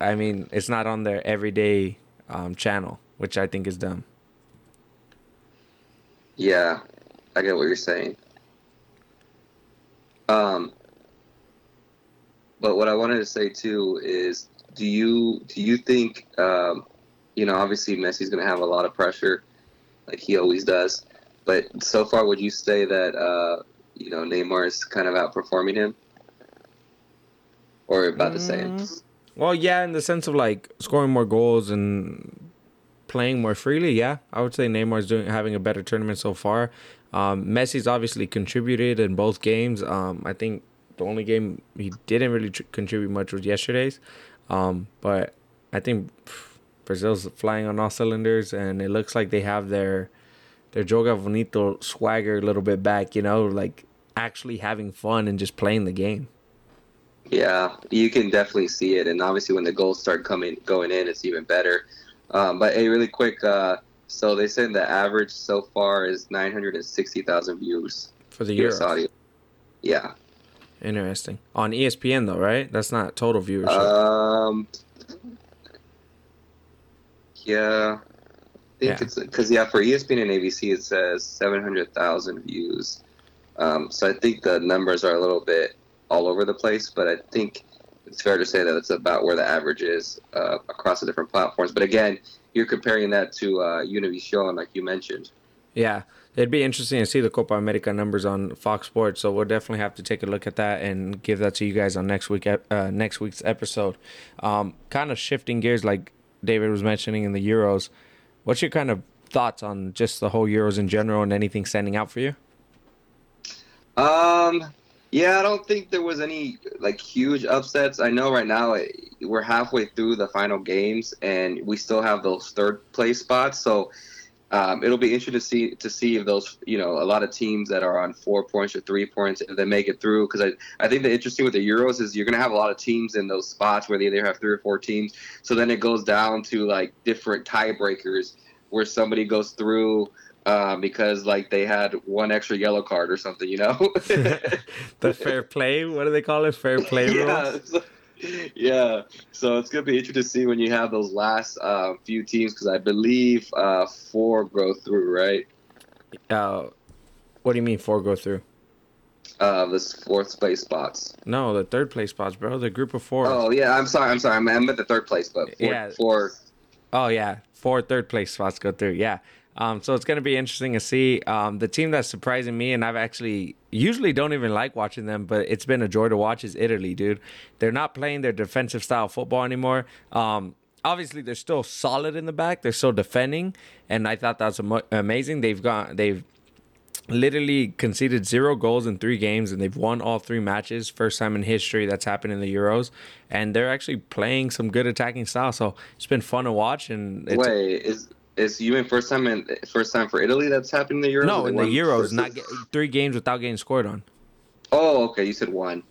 I mean, it's not on their everyday um, channel, which I think is dumb. Yeah, I get what you're saying. Um, but what I wanted to say too is, do you do you think, um, you know, obviously Messi's going to have a lot of pressure, like he always does. But so far, would you say that uh, you know Neymar is kind of outperforming him, or about the same? Well, yeah, in the sense of like scoring more goals and playing more freely. Yeah, I would say Neymar's doing having a better tournament so far. Um, Messi's obviously contributed in both games. Um, I think the only game he didn't really tr- contribute much was yesterday's. Um, but I think pff, Brazil's flying on all cylinders, and it looks like they have their their Joga Bonito swagger a little bit back. You know, like actually having fun and just playing the game. Yeah, you can definitely see it, and obviously when the goals start coming going in, it's even better. Um, but hey, really quick, uh, so they said the average so far is nine hundred and sixty thousand views. For the year. Yeah. Interesting. On ESPN though, right? That's not total viewership. Um. Yeah. I think Yeah. it's because yeah for ESPN and ABC it says seven hundred thousand views. Um, so I think the numbers are a little bit all over the place, but I think it's fair to say that it's about where the average is uh, across the different platforms. But again, you're comparing that to uh, Univision, like you mentioned. yeah, it'd be interesting to see the Copa America numbers on Fox Sports. So we'll definitely have to take a look at that and give that to you guys on next week uh, next week's episode. Um, kind of shifting gears, like David was mentioning in the Euros. What's your kind of thoughts on just the whole Euros in general and anything standing out for you? Um, yeah, I don't think there was any like huge upsets. I know right now we're halfway through the final games, and we still have those third place spots. So um, it'll be interesting to see to see if those you know a lot of teams that are on four points or three points if they make it through. Because I I think the interesting with the Euros is you're gonna have a lot of teams in those spots where they either have three or four teams. So then it goes down to like different tiebreakers where somebody goes through. Um, because like they had one extra yellow card or something, you know. The fair play, what do they call it? Fair play yeah, rules. so, yeah. So it's gonna be interesting to see when you have those last uh, few teams because I believe uh, four go through, right? Uh, what do you mean four go through? Uh, this fourth place spots. No, the third place spots, bro. The group of four. Oh yeah, I'm sorry, I'm sorry. I'm, I'm at the third place, but four, Yeah. four Oh yeah, four third place spots go through. Yeah. Um, so it's gonna be interesting to see. Um, the team that's surprising me, and I've actually usually don't even like watching them, but it's been a joy to watch is Italy, dude. They're not playing their defensive style football anymore. Um, obviously they're still solid in the back. They're still defending, and I thought that's am- amazing. They've got They've literally conceded zero goals in three games and they've won all three matches. First time in history that's happened in the Euros. And they're actually playing some good attacking style. So it's been fun to watch. And Wait, is is you mean first time in first time for Italy that's happened in the Euros? no, in the Euros, not get, three games without getting scored on. Oh, okay. You said one.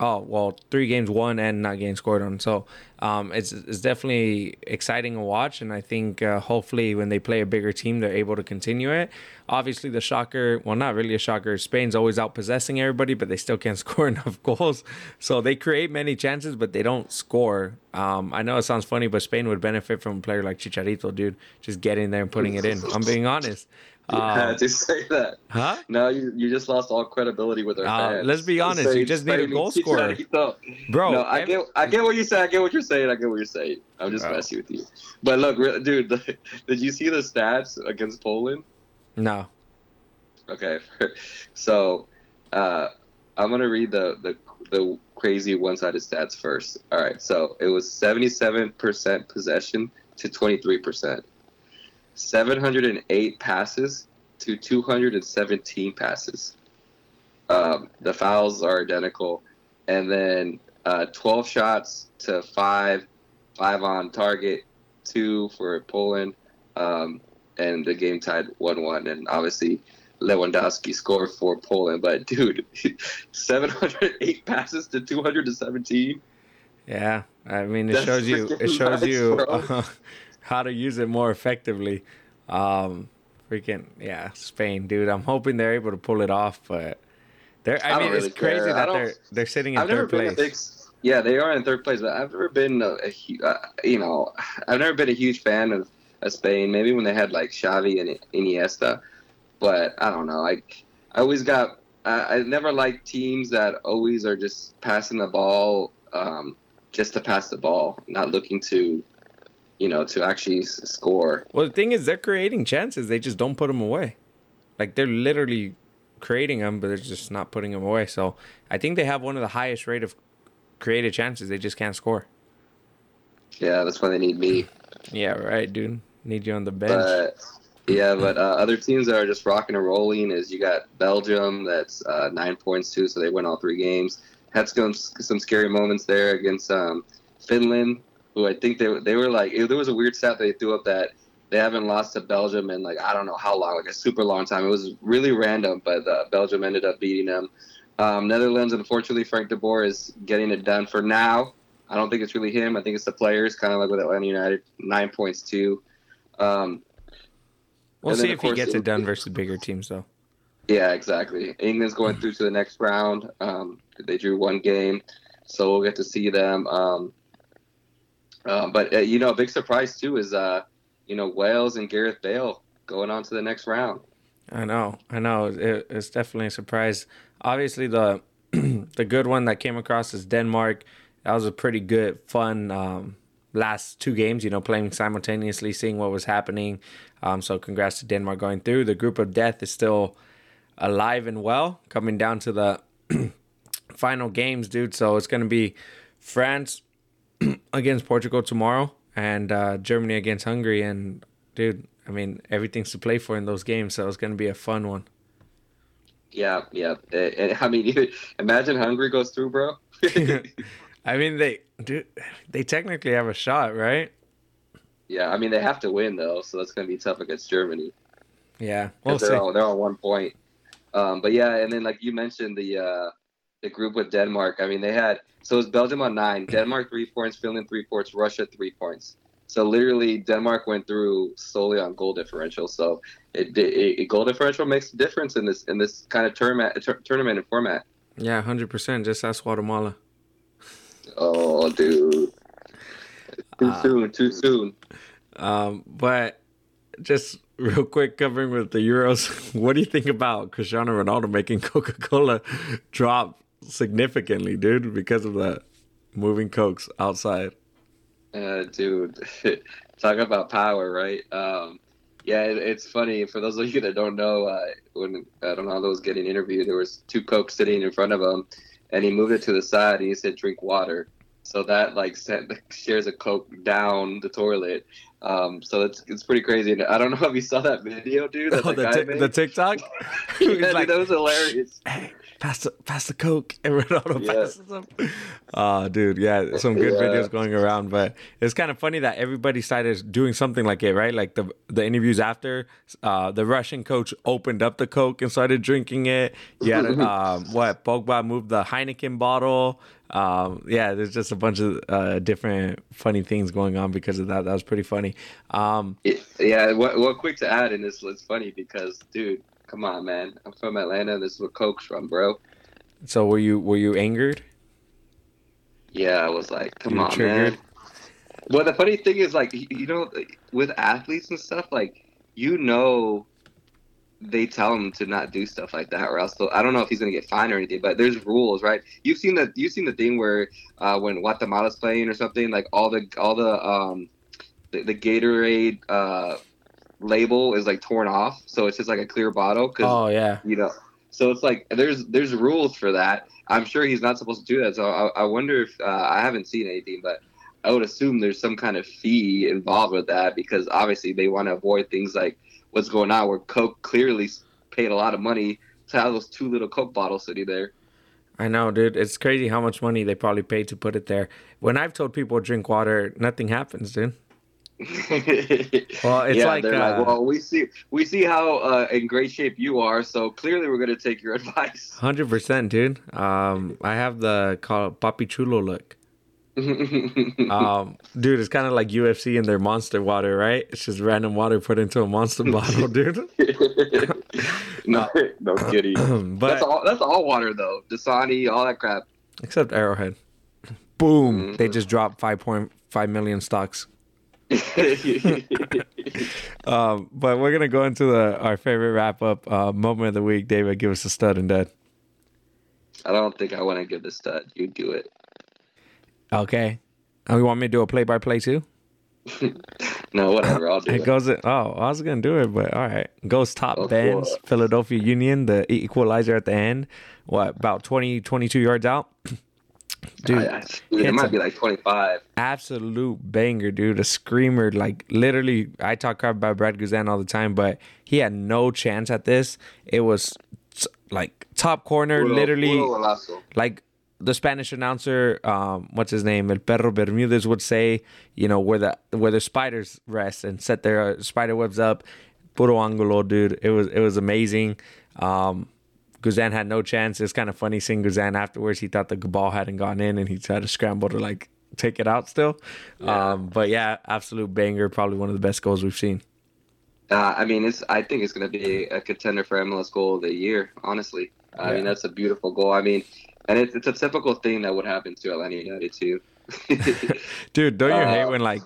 Oh well, three games won and not getting scored on. So um, it's it's definitely exciting to watch, and I think uh, hopefully when they play a bigger team, they're able to continue it. Obviously, the shocker, well, not really a shocker. Spain's always out possessing everybody, but they still can't score enough goals. So they create many chances, but they don't score. Um, I know it sounds funny, but Spain would benefit from a player like Chicharito, dude, just getting there and putting it in. I'm being honest. You had Um, to say that. huh? No, you, you just lost all credibility with our Uh, fans. let's be honest, you just need a goal scorer. Bro, no, I get, I get what you say. I get what you're saying. I get what you're saying. I'm just Oh. messing with you. But look, re- dude, did you see the stats against Poland? No. Okay, so uh, I'm gonna read the the the crazy one-sided stats first. All right, so it was 77% possession to 23%, 708 passes to 217 passes. Um, the fouls are identical, and then uh, 12 shots to five, five on target, two for Poland, um, and the game tied one-one. And obviously, Lewandowski scored for Poland, but dude, 708 passes to 217. Yeah, I mean, it That's shows you. It shows nuts, you uh, how to use it more effectively. Um, freaking yeah, Spain, dude. I'm hoping they're able to pull it off, but they're. I, I mean, really it's crazy care. That they're they're sitting in I've third place. big. Yeah, they are in third place, but I've never been a, a uh, you know, I've never been a huge fan of, of Spain. Maybe when they had like Xavi and Iniesta, but I don't know. Like I always got, I, I never liked teams that always are just passing the ball, um, just to pass the ball, not looking to, you know, to actually score. Well, the thing is, they're creating chances. They just don't put them away. Like they're literally creating them, but they're just not putting them away. So I think they have one of the highest rate of created chances. They just can't score. Yeah, that's why they need me. Yeah, right, dude. Need you on the bench. But yeah, but uh, other teams that are just rocking and rolling is you got Belgium that's uh, nine points too, so they win all three games. Had some some scary moments there against um, Finland, who I think they they were like there was a weird stat they threw up that they haven't lost to Belgium in like I don't know how long, like a super long time. It was really random, but uh, Belgium ended up beating them. Um, Netherlands, unfortunately, Frank de Boer is getting it done for now. I don't think it's really him. I think it's the players, kind of like with Atlanta United, nine points too. Um, we'll see if he gets it it- done versus bigger teams, though. Yeah, exactly. England's going through to the next round. Um, they drew one game, so we'll get to see them. Um, uh, but uh, you know, a big surprise too is uh, you know Wales and Gareth Bale going on to the next round. I know, I know. It, it's definitely a surprise. Obviously, the the good one that came across is Denmark. That was a pretty good, fun um, last two games. You know, playing simultaneously, seeing what was happening. Um, so, congrats to Denmark going through. The group of death is still alive and well, coming down to the final games, dude. So it's gonna be France against Portugal tomorrow, and uh, Germany against Hungary. And dude, I mean, everything's to play for in those games, so it's gonna be a fun one. Yeah, yeah. And I mean, imagine Hungary goes through, bro. I mean, they dude, they technically have a shot, right? yeah, I mean they have to win though, so that's going to be tough against Germany. Yeah, we'll they're on, they're on one point. Um, but yeah, and then like you mentioned the uh, the group with Denmark. I mean, they had so it was Belgium on nine, Denmark three points, Finland three points, Russia three points. So literally, Denmark went through solely on goal differential. So it, it, it goal differential makes a difference in this in this kind of tournament tur- tournament and format. Yeah, hundred percent. Just ask Guatemala. Oh, dude, too Uh, soon, too soon. Um, but just real quick, covering with the Euros, what do you think about Cristiano Ronaldo making Coca Cola drop significantly, dude, because of the moving cokes outside? Uh, dude, talk about power, right? Um, yeah, it, it's funny for those of you that don't know. Uh, when Ronaldo was getting interviewed, there was two cokes sitting in front of him, and he moved it to the side and he said, "Drink water." So that like sent shares a coke down the toilet. Um, so it's it's pretty crazy. And I don't know if you saw that video, dude. That Oh, the, the, guy tic- made. the TikTok. yeah, dude, like, that was hilarious. hey, pass the pass the coke, and Ronaldo Yeah. passes him. Oh, dude, yeah, some good Yeah. videos going around, but it's kind of funny that everybody started doing something like it, right? Like the the interviews after, uh, the Russian coach opened up the coke and started drinking it. Yeah, um, what Pogba moved the Heineken bottle. Um, yeah, there's just a bunch of uh, different funny things going on because of that. That was pretty funny. Um, It- yeah, well, what quick to add, and this it's funny because, dude, come on, man. I'm from Atlanta, and this is where Coke's from, bro. so were you were you angered? Yeah, I was like, come You on, triggered? man. Well, the funny thing is, like, you know, with athletes and stuff, like, you know, they tell him to not do stuff like that, or else I don't know if he's gonna get fined or anything. But there's rules, right? You've seen the you've seen the thing where uh, when Guatemala's playing or something, like all the all the um the, the Gatorade uh label is like torn off, so it's just like a clear bottle. Cause Oh yeah. you know so it's like there's there's rules for that i'm sure he's not supposed to do that so i, I wonder if uh, i haven't seen anything but i would assume there's some kind of fee involved with that because obviously they want to avoid things like what's going on where coke clearly paid a lot of money to have those two little coke bottles sitting there I know, dude. It's crazy how much money they probably paid to put it there. When I've told people drink water, nothing happens, dude. Well, it's yeah, like, they're uh, like, well, we see we see how uh, in great shape you are, so clearly we're gonna take your advice. Hundred percent, dude. Um, I have the call Papi Chulo look. Um, dude, it's kind of like UFC and their monster water, right? It's just random water put into a monster bottle, dude. no, no kidding. But that's all. That's all water though. Dasani, all that crap. except Arrowhead, boom, Mm-hmm. they just dropped five point five million stocks. Um, but we're gonna go into the our favorite wrap up uh, moment of the week. David, give us a stud and dead. I don't think I want to give the stud. You do it. Okay. Oh, you want me to do a play by play too? No, whatever. I'll do It it. goes. Oh, I was gonna do it, but all right. Goes top Benz, it. Philadelphia Union, the equalizer at the end. What about 20, 22 yards out? Dude, I, I, it might be like 25. absolute banger, dude. A screamer, like literally. I talk crap about Brad Guzan all the time, but he had no chance at this. It was like top corner, Puro- literally puro like the Spanish announcer, um, what's his name, El Perro Bermudez would say, you know, where the where the spiders rest and set their uh, spider webs up. Puro angulo, dude. It was it was amazing. Um, Guzan had no chance. It's kind of funny seeing Guzan afterwards. He thought the ball hadn't gone in, and he tried to scramble to like take it out still. Um, but yeah, absolute banger. Probably one of the best goals we've seen. Uh, I mean, it's. I think it's going to be a contender for MLS goal of the year. Honestly, I mean, that's a beautiful goal. I mean, and it's, it's a typical thing that would happen to Atlanta United too. Dude, don't you Uh, hate when like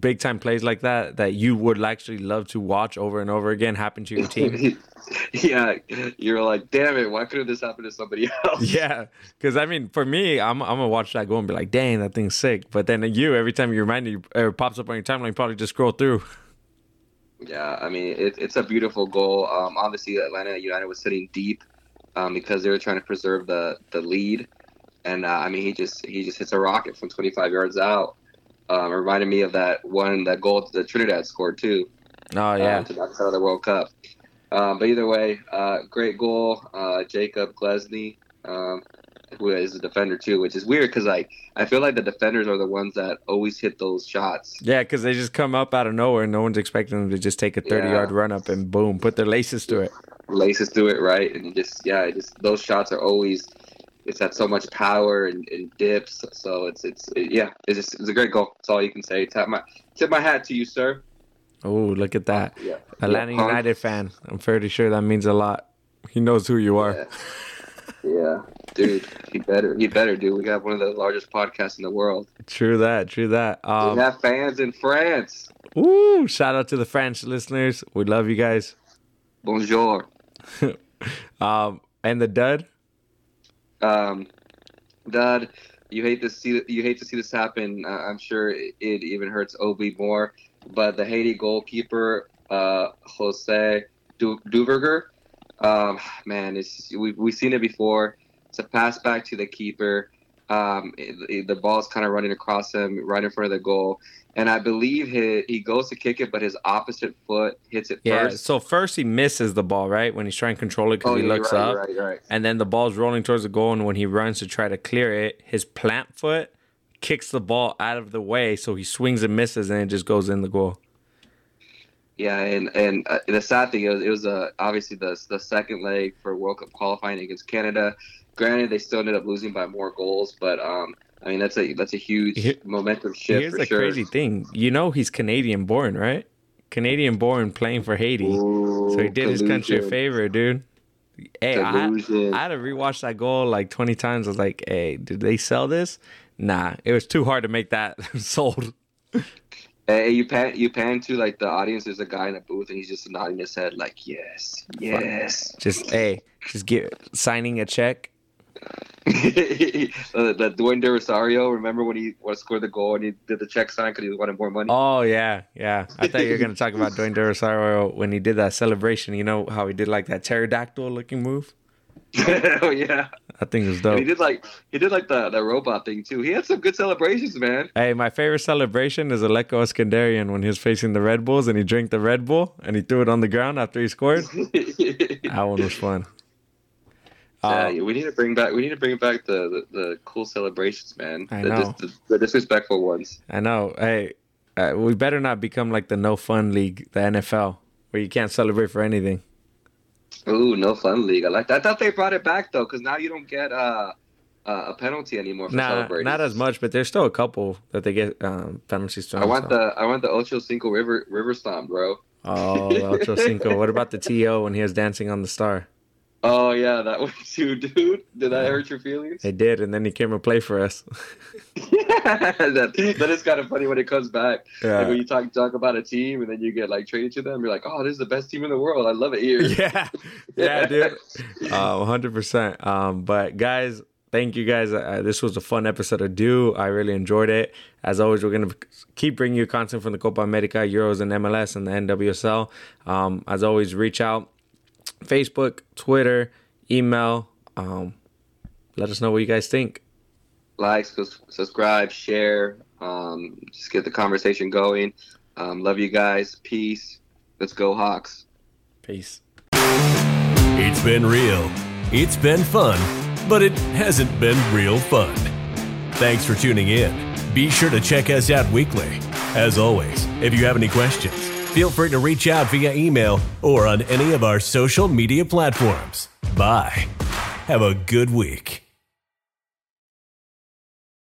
big time plays like that that you would actually love to watch over and over again happen to your team? yeah, you're like, damn it! Why couldn't this happen to somebody else? Yeah, because I mean, for me, I'm I'm gonna watch that go and be like, "Dang, that thing's sick." But then you, every time you remind you, it pops up on your timeline, you probably just scroll through. Yeah, I mean it, it's a beautiful goal. Um, obviously, Atlanta United was sitting deep um, because they were trying to preserve the the lead, and uh, I mean he just he just hits a rocket from 25 yards out. Um, it reminded me of that one that goal that Trinidad scored too Oh uh, yeah, to knock out of the World Cup. Um, but either way, uh, great goal, uh, Jakob Glesnes, um, who is a defender too, which is weird because like I feel like the defenders are the ones that always hit those shots. yeah, because they just come up out of nowhere, and no one's expecting them to just take a 30 Yeah. yard run up and boom, put their laces to it. Laces through it right and just yeah it just those shots are always it's at so much power and, and dips so it's it's it, yeah it's just it's a great goal that's all you can say tap my tip my hat to you sir Oh, look at that, yeah Atlanta Yeah. United fan. I'm fairly sure that means a lot. He knows who you are. yeah. yeah dude he better he better do we got one of the largest podcasts in the world True that. True that. Um, we have fans in france Woo! Shout out to the French listeners. We love you guys. bonjour Um, and the dud. um dad you hate to see you hate to see this happen. Uh, i'm sure it, it even hurts ob more but the haiti goalkeeper uh jose du- duverger um man it's we, we've seen it before. It's a pass back to the keeper. Um, it- the ball's kind of running across him right in front of the goal, and I believe he he goes to kick it, but his opposite foot hits it Yeah. first. So first he misses the ball, right? When he's trying to control it because oh, he yeah, looks right, up. right, right. And then the ball's rolling towards the goal, and when he runs to try to clear it, his plant foot kicks the ball out of the way, so he swings and misses, and it just goes in the goal. Yeah, and and uh, the sad thing is, it was uh, obviously the the second leg for World Cup qualifying against Canada. Granted, they still ended up losing by more goals, but um, I mean that's a that's a huge Here- momentum shift Here's the sure. crazy thing: you know he's Canadian born, right? Canadian born, playing for Haiti, Ooh, so he did his country a favor, dude. Hey, I, I had to rewatch that goal like 20 times. I was like, hey, did they sell this? Nah, it was too hard to make that sold. Hey, you pan you pan to like the audience. There's a guy in a booth, and he's just nodding his head like, "Yes, yes." Just hey, just get signing a check. Uh, the, the Dwayne De Rosario. Remember when he scored the goal and he did the check sign because he wanted more money? Oh yeah, yeah. I thought you were gonna talk about Dwayne De Rosario when he did that celebration. You know how he did like that pterodactyl looking move. oh yeah. I think it was And dope. he did like he did like the, the robot thing too. He had some good celebrations, man. Hey, my favorite celebration is Alecko Eskandarian when he was facing the Red Bulls and he drank the Red Bull and he threw it on the ground after he scored. That one was fun. Yeah, Uh, we need to bring back we need to bring back the the, the cool celebrations, man. I the, know. The, the disrespectful ones. I know. Hey, uh, we better not become like the no fun league, the NFL, where you can't celebrate for anything. Ooh, no fun league. I like that. I thought they brought it back though, because now you don't get uh, uh, a penalty anymore for Nah, celebrating. not as much, but there's still a couple that they get um, penalties to. I want the I want the Ocho Cinco River River Stomp, bro. Oh, Ocho Cinco. What about the TO when he was dancing on the star? Oh yeah, that one too, dude. Did that hurt your feelings? They did, and then he came and played for us. yeah, that, that is kind of funny when it comes back. Yeah. Like when you talk talk about a team and then you get like traded to them, you're like, oh, this is the best team in the world. I love it here. yeah, yeah, dude, uh, hundred percent. Um, but guys, thank you guys. Uh, this was a fun episode of Do. I really enjoyed it. As always, we're gonna keep bringing you content from the Copa America, Euros, and MLS, and the NWSL. Um, as always, reach out, Facebook, Twitter, email. Um, let us know what you guys think. Like, subscribe, share. Um, just get the conversation going. Um, love you guys. Peace. Let's go Hawks. Peace. It's been real. It's been fun, but it hasn't been real fun. Thanks for tuning in. Be sure to check us out weekly. As always, if you have any questions, feel free to reach out via email or on any of our social media platforms. Bye. Have a good week.